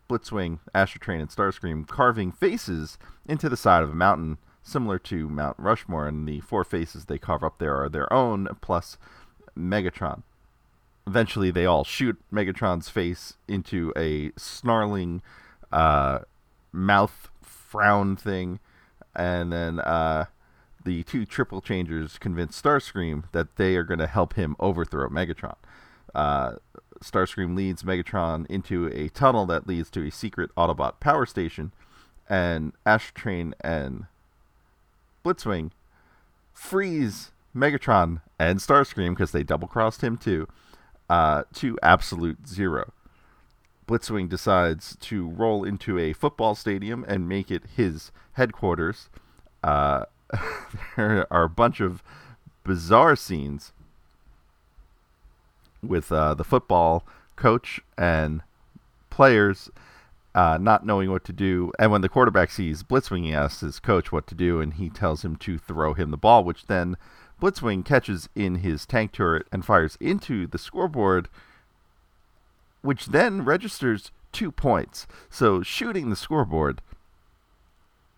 Blitzwing, Astrotrain, and Starscream carving faces into the side of a mountain, similar to Mount Rushmore. And the four faces they carve up there are their own, plus Megatron. Eventually, they all shoot Megatron's face into a snarling uh, mouth frown thing, and then uh, the two triple changers convince Starscream that they are going to help him overthrow Megatron. Uh, Starscream leads Megatron into a tunnel that leads to a secret Autobot power station, and Astrotrain and Blitzwing freeze Megatron and Starscream because they double crossed him too uh, to absolute zero. Blitzwing decides to roll into a football stadium and make it his headquarters. Uh, there are a bunch of bizarre scenes with uh, the football coach and players uh, not knowing what to do. And when the quarterback sees Blitzwing, he asks his coach what to do, and he tells him to throw him the ball, which then Blitzwing catches in his tank turret and fires into the scoreboard, which then registers two points. So shooting the scoreboard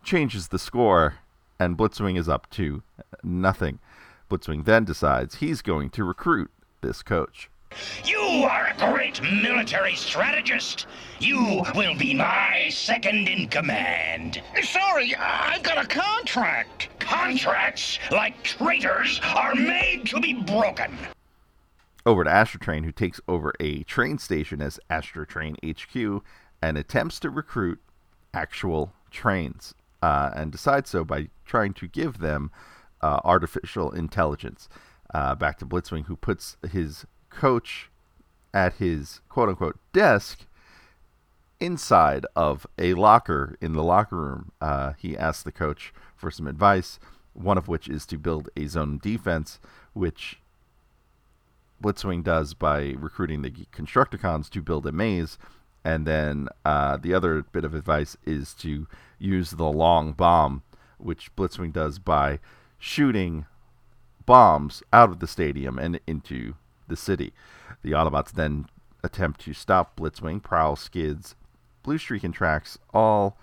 changes the score, and Blitzwing is up to nothing. Blitzwing then decides he's going to recruit this coach. You are a great military strategist. You will be my second in command. Sorry, I've got a contract. Contracts, like traitors, are made to be broken. Over to Astrotrain, who takes over a train station as Astrotrain HQ and attempts to recruit actual trains, uh, and decides so by trying to give them uh, artificial intelligence. Uh, back to Blitzwing, who puts his coach at his quote unquote desk inside of a locker in the locker room. Uh, he asks the coach for some advice, one of which is to build a zone defense, which Blitzwing does by recruiting the Constructicons to build a maze. And then uh, the other bit of advice is to use the long bomb, which Blitzwing does by shooting bombs out of the stadium and into the city. The Autobots then attempt to stop Blitzwing, Prowl, Skids, Blue Streak, and Tracks all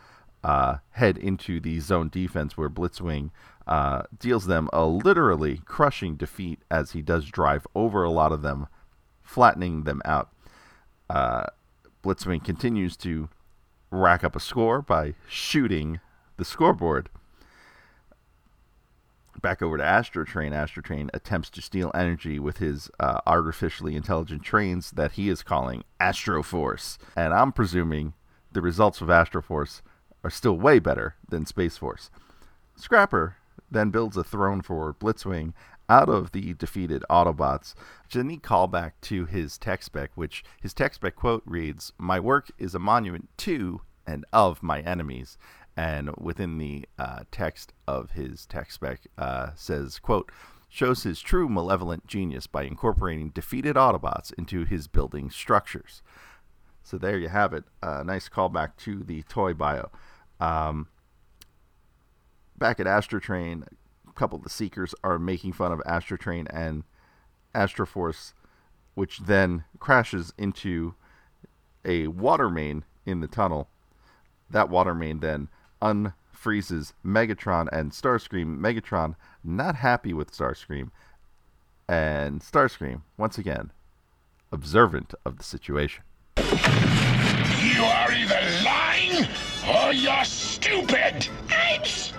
uh, head into the zone defense where Blitzwing uh, deals them a literally crushing defeat as he does drive over a lot of them, flattening them out. Uh, Blitzwing continues to rack up a score by shooting the scoreboard. Back over to Astrotrain. Astrotrain attempts to steal energy with his uh, artificially intelligent trains that he is calling Astroforce. And I'm presuming the results of Astroforce are still way better than Space Force. Scrapper then builds a throne for Blitzwing out of the defeated Autobots, which is a neat callback to his tech spec, which his tech spec quote reads, My work is a monument to and of my enemies. And within the uh, text of his tech spec uh, says, quote, shows his true malevolent genius by incorporating defeated Autobots into his building structures. So there you have it. A uh, nice callback to the toy bio. Um, back at Astrotrain, couple of the Seekers are making fun of Astrotrain and Astroforce, which then crashes into a water main in the tunnel. That water main then unfreezes Megatron and Starscream. Megatron not happy with Starscream, and Starscream once again observant of the situation. You are either lying or you're stupid. I'm stupid.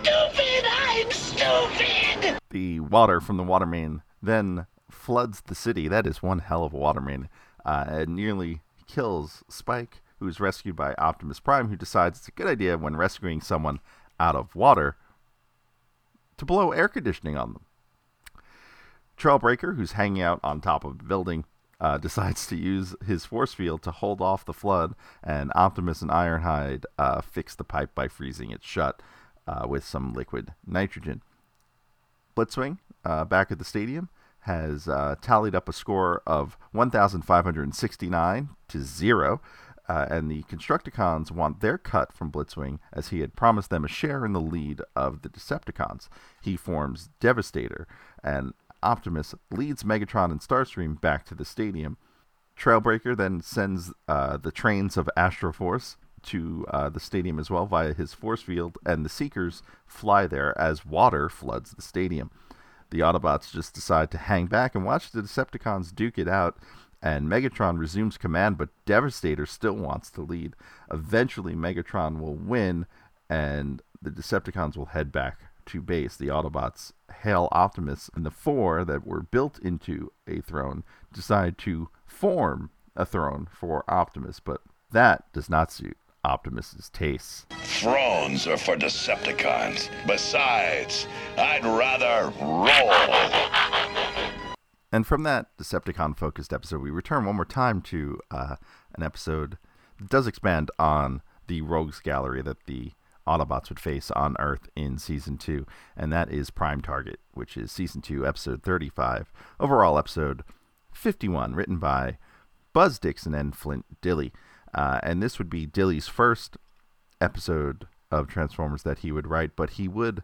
The water from the water main then floods the city. That is one hell of a water main. Uh, and nearly kills Spike, who's rescued by Optimus Prime, who decides it's a good idea when rescuing someone out of water to blow air conditioning on them. Trailbreaker, who's hanging out on top of a building, uh, decides to use his force field to hold off the flood, and Optimus and Ironhide uh, fix the pipe by freezing it shut uh, with some liquid nitrogen. Blitzwing, uh, back at the stadium, has uh, tallied up a score of 1,569 to zero. Uh, and the Constructicons want their cut from Blitzwing as he had promised them a share in the lead of the Decepticons. He forms Devastator, and Optimus leads Megatron and Starscream back to the stadium. Trailbreaker then sends uh, the trains of Astroforce to uh, the stadium as well via his force field, and the Seekers fly there as water floods the stadium. The Autobots just decide to hang back and watch the Decepticons duke it out, and Megatron resumes command, but Devastator still wants to lead. Eventually, Megatron will win, and the Decepticons will head back to base. The Autobots hail Optimus, and the four that were built into a throne decide to form a throne for Optimus, but that does not suit Optimus's tastes. Thrones are for Decepticons. Besides, I'd rather roll. And from that Decepticon focused episode, we return one more time to uh, an episode that does expand on the Rogues Gallery that the Autobots would face on Earth in Season 2, and that is Prime Target, which is Season 2, Episode 35. Overall, Episode 51, written by Buzz Dixon and Flint Dille. Uh, and this would be Dille's first episode of Transformers that he would write, but he would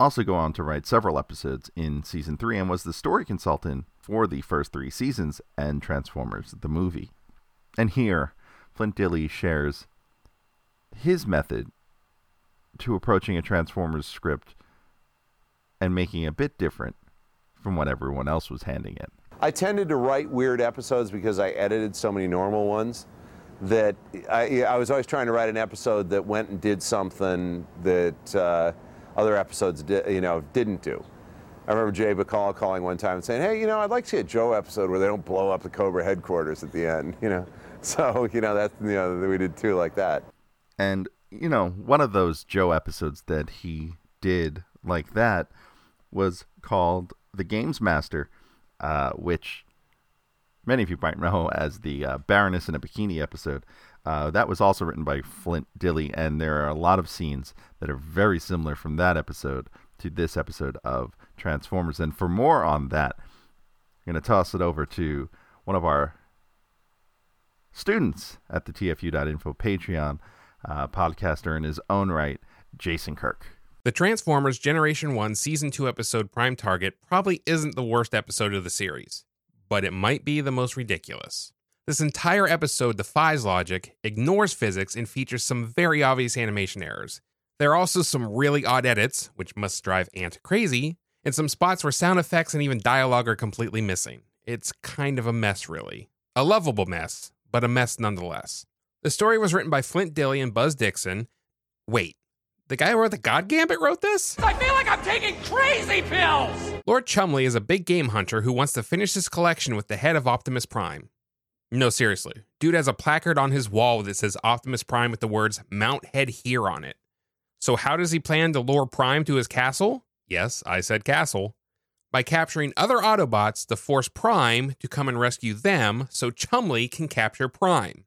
also go on to write several episodes in season three and was the story consultant for the first three seasons and Transformers, the movie. And here, Flint Dille shares his method to approaching a Transformers script and making a bit different from what everyone else was handing it. I tended to write weird episodes because I edited so many normal ones that I, I was always trying to write an episode that went and did something that uh, other episodes di- you know didn't do. I remember Jay Bacal calling one time and saying, "Hey, you know, I'd like to see a Joe episode where they don't blow up the Cobra headquarters at the end." You know, so you know that's you know we did two like that. And you know, one of those Joe episodes that he did like that was called The Games Master, uh, which many of you might know as the uh, Baroness in a Bikini episode. Uh, that was also written by Flint Dille, and there are a lot of scenes that are very similar from that episode to this episode of Transformers. And for more on that, I'm going to toss it over to one of our students at the TFU.info Patreon, uh, podcaster in his own right, Jason Kirk. The Transformers Generation 1 Season 2 episode Prime Target probably isn't the worst episode of the series, but it might be the most ridiculous. This entire episode defies logic, ignores physics, and features some very obvious animation errors. There are also some really odd edits, which must drive Ant crazy, and some spots where sound effects and even dialogue are completely missing. It's kind of a mess, really. A lovable mess, but a mess nonetheless. The story was written by Flint Dille and Buzz Dixon. Wait, the guy who wrote the God Gambit wrote this? I feel like I'm taking crazy pills! Lord Chumley is a big game hunter who wants to finish his collection with the head of Optimus Prime. No, seriously. Dude has a placard on his wall that says Optimus Prime with the words Mount Head here on it. So, how does he plan to lure Prime to his castle? Yes, I said castle. By capturing other Autobots to force Prime to come and rescue them so Chumley can capture Prime.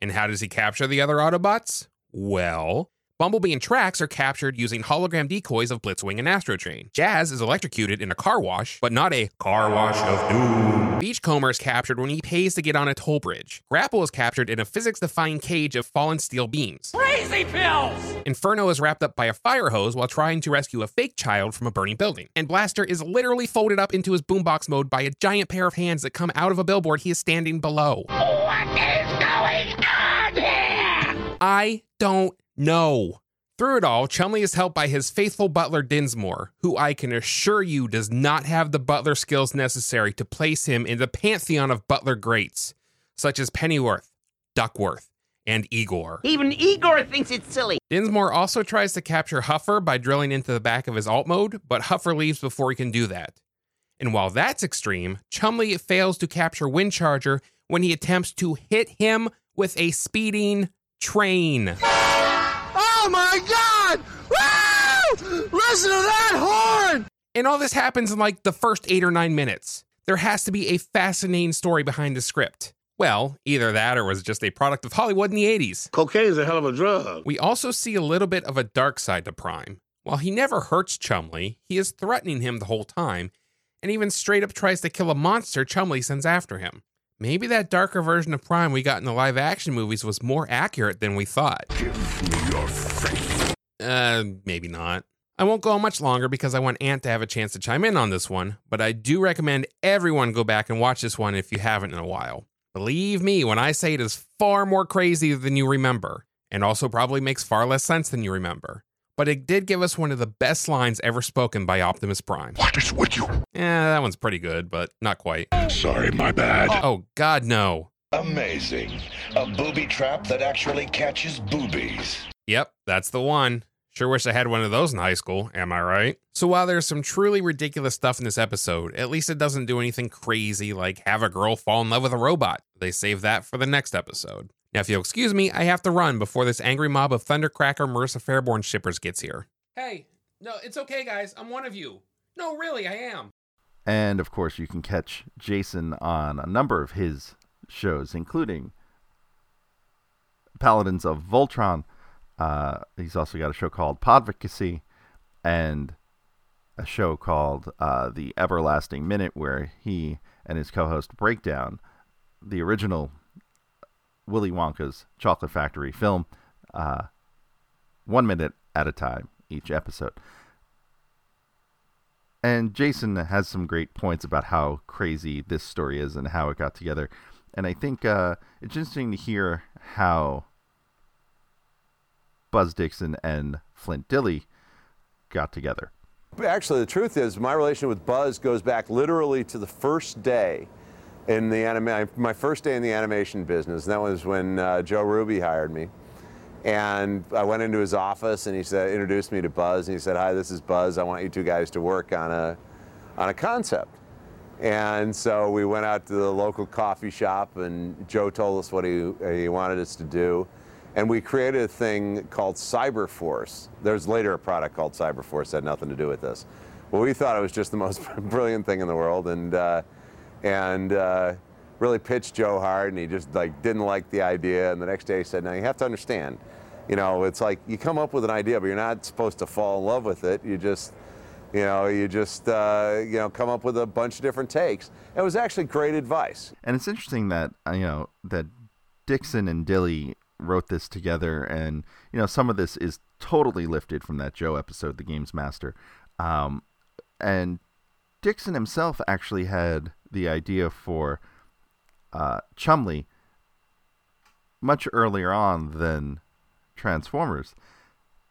And how does he capture the other Autobots? Well, Bumblebee and Tracks are captured using hologram decoys of Blitzwing and Astrotrain. Jazz is electrocuted in a car wash, but not a car wash of doom. Beachcomber is captured when he pays to get on a toll bridge. Grapple is captured in a physics-defying cage of fallen steel beams. Crazy pills! Inferno is wrapped up by a fire hose while trying to rescue a fake child from a burning building. And Blaster is literally folded up into his boombox mode by a giant pair of hands that come out of a billboard he is standing below. What is going on here? I don't no. Through it all, Chumley is helped by his faithful butler Dinsmore, who I can assure you does not have the butler skills necessary to place him in the pantheon of butler greats, such as Pennyworth, Duckworth, and Igor. Even Igor thinks it's silly. Dinsmore also tries to capture Huffer by drilling into the back of his alt mode, but Huffer leaves before he can do that. And while that's extreme, Chumley fails to capture Windcharger when he attempts to hit him with a speeding train. Oh my god! Woo! Listen to that horn! And all this happens in like the first eight or nine minutes. There has to be a fascinating story behind the script. Well, either that or was just a product of Hollywood in the 80s. Cocaine's a hell of a drug. We also see a little bit of a dark side to Prime. While he never hurts Chumley, he is threatening him the whole time, and even straight up tries to kill a monster Chumley sends after him. Maybe that darker version of Prime we got in the live action movies was more accurate than we thought. Give me your. Uh, maybe not. I won't go on much longer because I want Ant to have a chance to chime in on this one, but I do recommend everyone go back and watch this one if you haven't in a while. Believe me when I say it is far more crazy than you remember, and also probably makes far less sense than you remember. But it did give us one of the best lines ever spoken by Optimus Prime. What is with you? Yeah, that one's pretty good, but not quite. Sorry, my bad. Oh, God, no. Amazing. A booby trap that actually catches boobies. Yep, that's the one. Sure wish I had one of those in high school, am I right? So while there's some truly ridiculous stuff in this episode, at least it doesn't do anything crazy like have a girl fall in love with a robot. They save that for the next episode. Now, if you'll excuse me, I have to run before this angry mob of Thundercracker Marissa Fairborn shippers gets here. Hey, no, it's okay, guys. I'm one of you. No, really, I am. And of course, you can catch Jason on a number of his shows, including Paladins of Voltron. Uh, he's also got a show called Podvocacy and a show called uh, The Everlasting Minute, where he and his co host break down the original Willy Wonka's Chocolate Factory film, uh, one minute at a time, each episode. And Jason has some great points about how crazy this story is and how it got together. And I think uh, it's interesting to hear how Buzz Dixon and Flint Dille got together. Actually, the truth is, my relation with Buzz goes back literally to the first day in the anima- my first day in the animation business. That was when uh, Joe Ruby hired me. And I went into his office and he said, introduced me to Buzz. And he said, "Hi, this is Buzz. I want you two guys to work on a, on a concept." And so we went out to the local coffee shop, and Joe told us what he, he wanted us to do. And we created a thing called Cyberforce. There's later a product called Cyberforce that had nothing to do with this. Well, we thought it was just the most brilliant thing in the world, and uh, and uh, really pitched Joe hard, and he just like didn't like the idea. And the next day he said, "Now you have to understand, you know, it's like you come up with an idea, but you're not supposed to fall in love with it. You just you know, you just uh, you know come up with a bunch of different takes. It was actually great advice. And it's interesting that uh, you know that Dixon and Dille wrote this together, and you know some of this is totally lifted from that Joe episode, The Games Master. Um, and Dixon himself actually had the idea for uh, Chumley much earlier on than Transformers,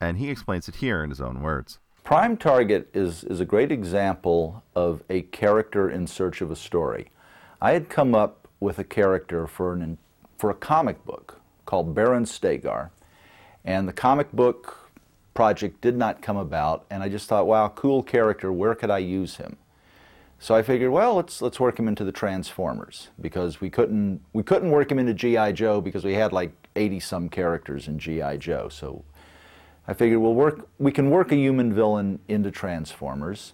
and he explains it here in his own words. Prime Target is, is a great example of a character in search of a story. I had come up with a character for, an, for a comic book called Baron Stagar, and the comic book project did not come about, and I just thought, wow, cool character, where could I use him? So I figured, well, let's let's work him into the Transformers because we couldn't we couldn't work him into GI Joe because we had like 80 some characters in GI Joe. So I figured we'll work we can work a human villain into Transformers.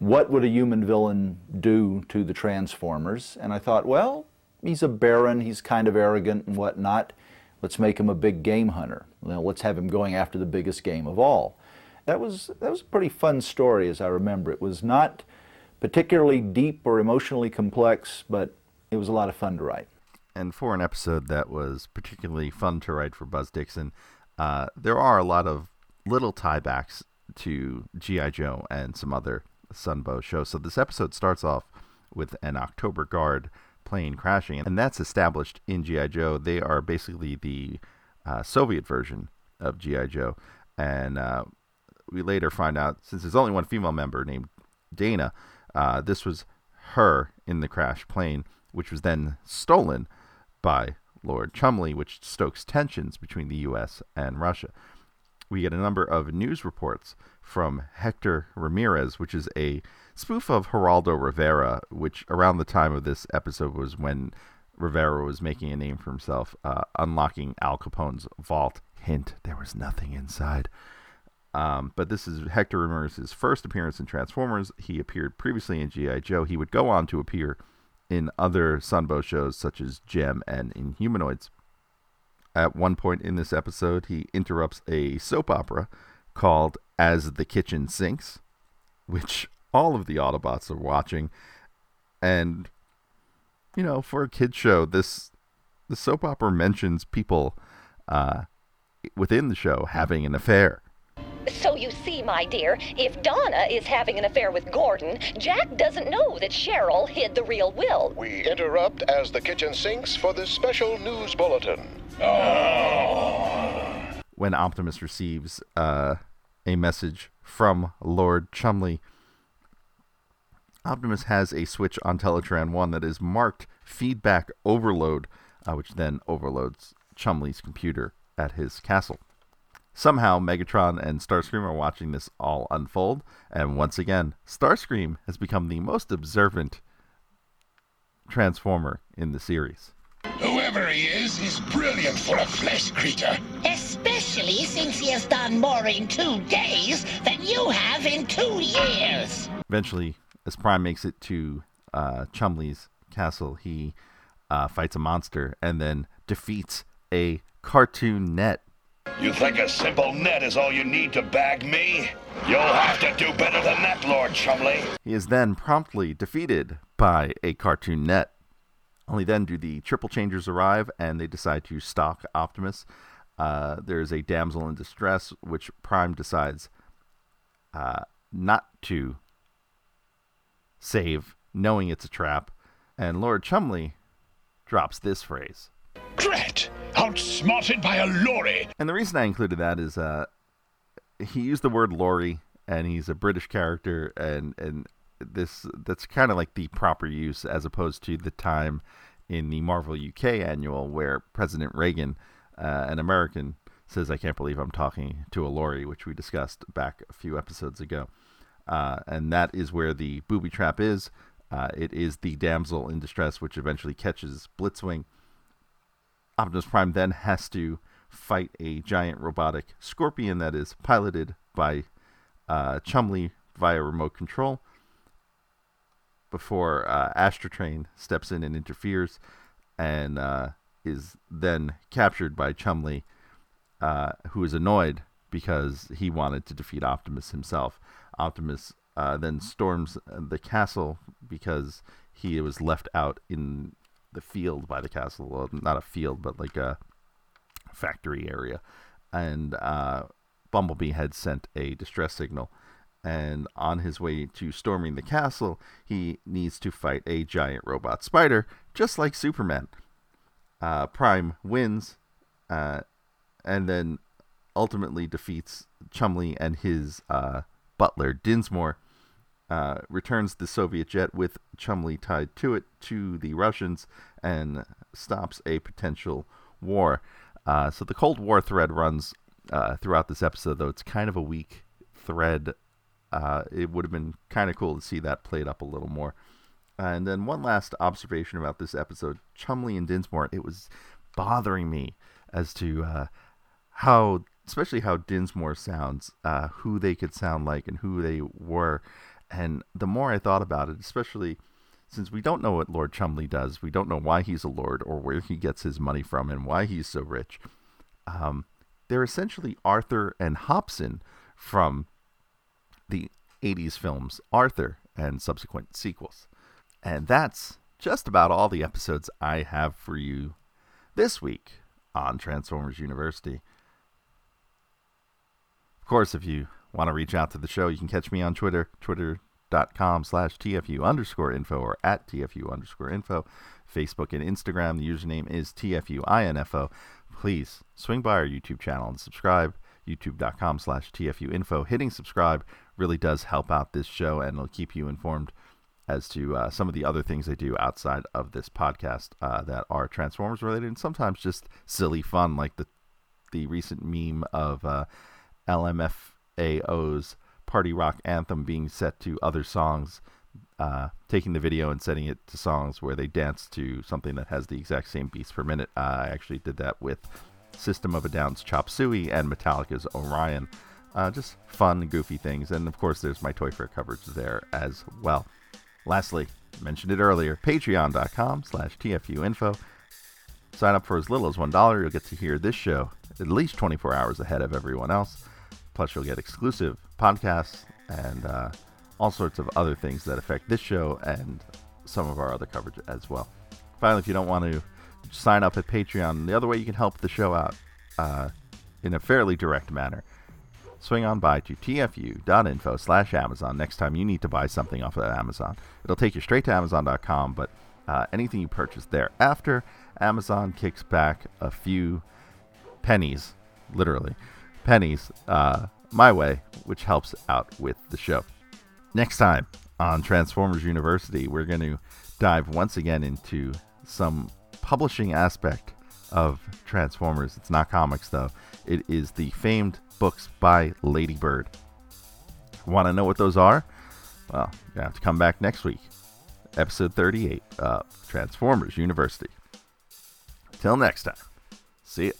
What would a human villain do to the Transformers? And I thought, well, he's a baron, he's kind of arrogant and whatnot. Let's make him a big game hunter. Well, let's have him going after the biggest game of all. That was that was a pretty fun story as I remember. It was not particularly deep or emotionally complex, but it was a lot of fun to write. And for an episode that was particularly fun to write for Buzz Dixon, uh, there are a lot of little tiebacks to G.I. Joe and some other Sunbow shows. So this episode starts off with an October Guard plane crashing, and that's established in G.I. Joe. They are basically the uh, Soviet version of G.I. Joe. And uh, we later find out, since there's only one female member named Dana, uh, this was her in the crash plane, which was then stolen by Lord Chumley, which stokes tensions between the U.S. and Russia. We get a number of news reports from Hector Ramirez, which is a spoof of Geraldo Rivera, which around the time of this episode was when Rivera was making a name for himself, uh, unlocking Al Capone's vault. Hint, there was nothing inside. Um, but this is Hector Ramirez's first appearance in Transformers. He appeared previously in G.I. Joe. He would go on to appear in other Sunbow shows such as Jem and Inhumanoids. At one point in this episode, he interrupts a soap opera called As the Kitchen Sinks, which all of the Autobots are watching, and you know, for a kids show, this the soap opera mentions people uh, within the show having an affair. So you see, my dear, if Donna is having an affair with Gordon, Jack doesn't know that Cheryl hid the real will. We interrupt as the kitchen sinks for this special news bulletin. When Optimus receives uh, a message from Lord Chumley, Optimus has a switch on Teletran 1 that is marked feedback overload, uh, which then overloads Chumley's computer at his castle. Somehow, Megatron and Starscream are watching this all unfold, and once again, Starscream has become the most observant Transformer in the series. Whoever he is, he's brilliant for a flesh creature. Especially since he has done more in two days than you have in two years. Eventually, as Prime makes it to uh, Chumley's castle, he uh, fights a monster and then defeats a cartoon net. You think a simple net is all you need to bag me? You'll have to do better than that, Lord Chumley. He is then promptly defeated by a cartoon net. Only then do the triple changers arrive and they decide to stalk Optimus. Uh, there is a damsel in distress, which Prime decides uh, not to save, knowing it's a trap. And Lord Chumley drops this phrase Outsmarted by a lorry! And the reason I included that is uh, he used the word lorry, and he's a British character, and, and this that's kind of like the proper use as opposed to the time in the Marvel UK annual where President Reagan, uh, an American, says, I can't believe I'm talking to a lorry, which we discussed back a few episodes ago. Uh, and that is where the booby trap is. Uh, it is the damsel in distress, which eventually catches Blitzwing. Optimus Prime then has to fight a giant robotic scorpion that is piloted by uh, Chumley via remote control before uh, Astrotrain steps in and interferes and uh, is then captured by Chumley, uh, who is annoyed because he wanted to defeat Optimus himself. Optimus uh, then storms the castle because he was left out in the field by the castle. Well, not a field, but like a factory area. And uh, Bumblebee had sent a distress signal. And on his way to storming the castle, he needs to fight a giant robot spider, just like Superman. Uh, Prime wins, uh, and then ultimately defeats Chumley and his uh, butler, Dinsmore. Uh, returns the Soviet jet with Chumley tied to it to the Russians and stops a potential war. Uh, so the Cold War thread runs uh, throughout this episode, though it's kind of a weak thread. Uh, it would have been kind of cool to see that played up a little more. and then one last observation about this episode Chumley and Dinsmore, it was bothering me as to uh, how, especially how Dinsmore sounds, who they could sound like, and who they were. And the more I thought about it, especially since we don't know what Lord Chumley does, we don't know why he's a lord or where he gets his money from and why he's so rich. Um, they're essentially Arthur and Hobson from the 80s films Arthur and subsequent sequels. And that's just about all the episodes I have for you this week on Transformers University. Of course, if you want to reach out to the show, you can catch me on Twitter, twitter.com slash TFU underscore info or at TFU underscore info. Facebook and Instagram, the username is TFUINFO. Please swing by our YouTube channel and subscribe, youtube.com slash TFU info. Hitting subscribe really does help out this show and it'll keep you informed as to uh, some of the other things I do outside of this podcast uh, that are Transformers related and sometimes just silly fun, like the the recent meme of uh, LMFAO's party rock anthem being set to other songs, uh, taking the video and setting it to songs where they dance to something that has the exact same beats per minute. Uh, I actually did that with System of a Down's Chop Suey and Metallica's Orion. Uh, just fun, goofy things. And of course, there's my Toy Fair coverage there as well. Lastly, mentioned it earlier, patreon.com slash tfuinfo. Sign up for as little as $1. You'll get to hear this show at least 24 hours ahead of everyone else. Plus, you'll get exclusive podcasts and uh, all sorts of other things that affect this show and some of our other coverage as well. Finally, if you don't want to sign up at Patreon, the other way you can help the show out uh, in a fairly direct manner, swing on by to tfu.info slash Amazon next time you need to buy something off of Amazon. It'll take you straight to Amazon.com, but uh, anything you purchase thereafter, Amazon kicks back a few pennies, literally, pennies, uh, my way, which helps out with the show. Next time on Transformers University, we're going to dive once again into some publishing aspect of Transformers. It's not comics, though. It is the famed books by Ladybird. Want to know what those are? Well, you have to come back next week. Episode 38 of Transformers University. Till next time. See ya.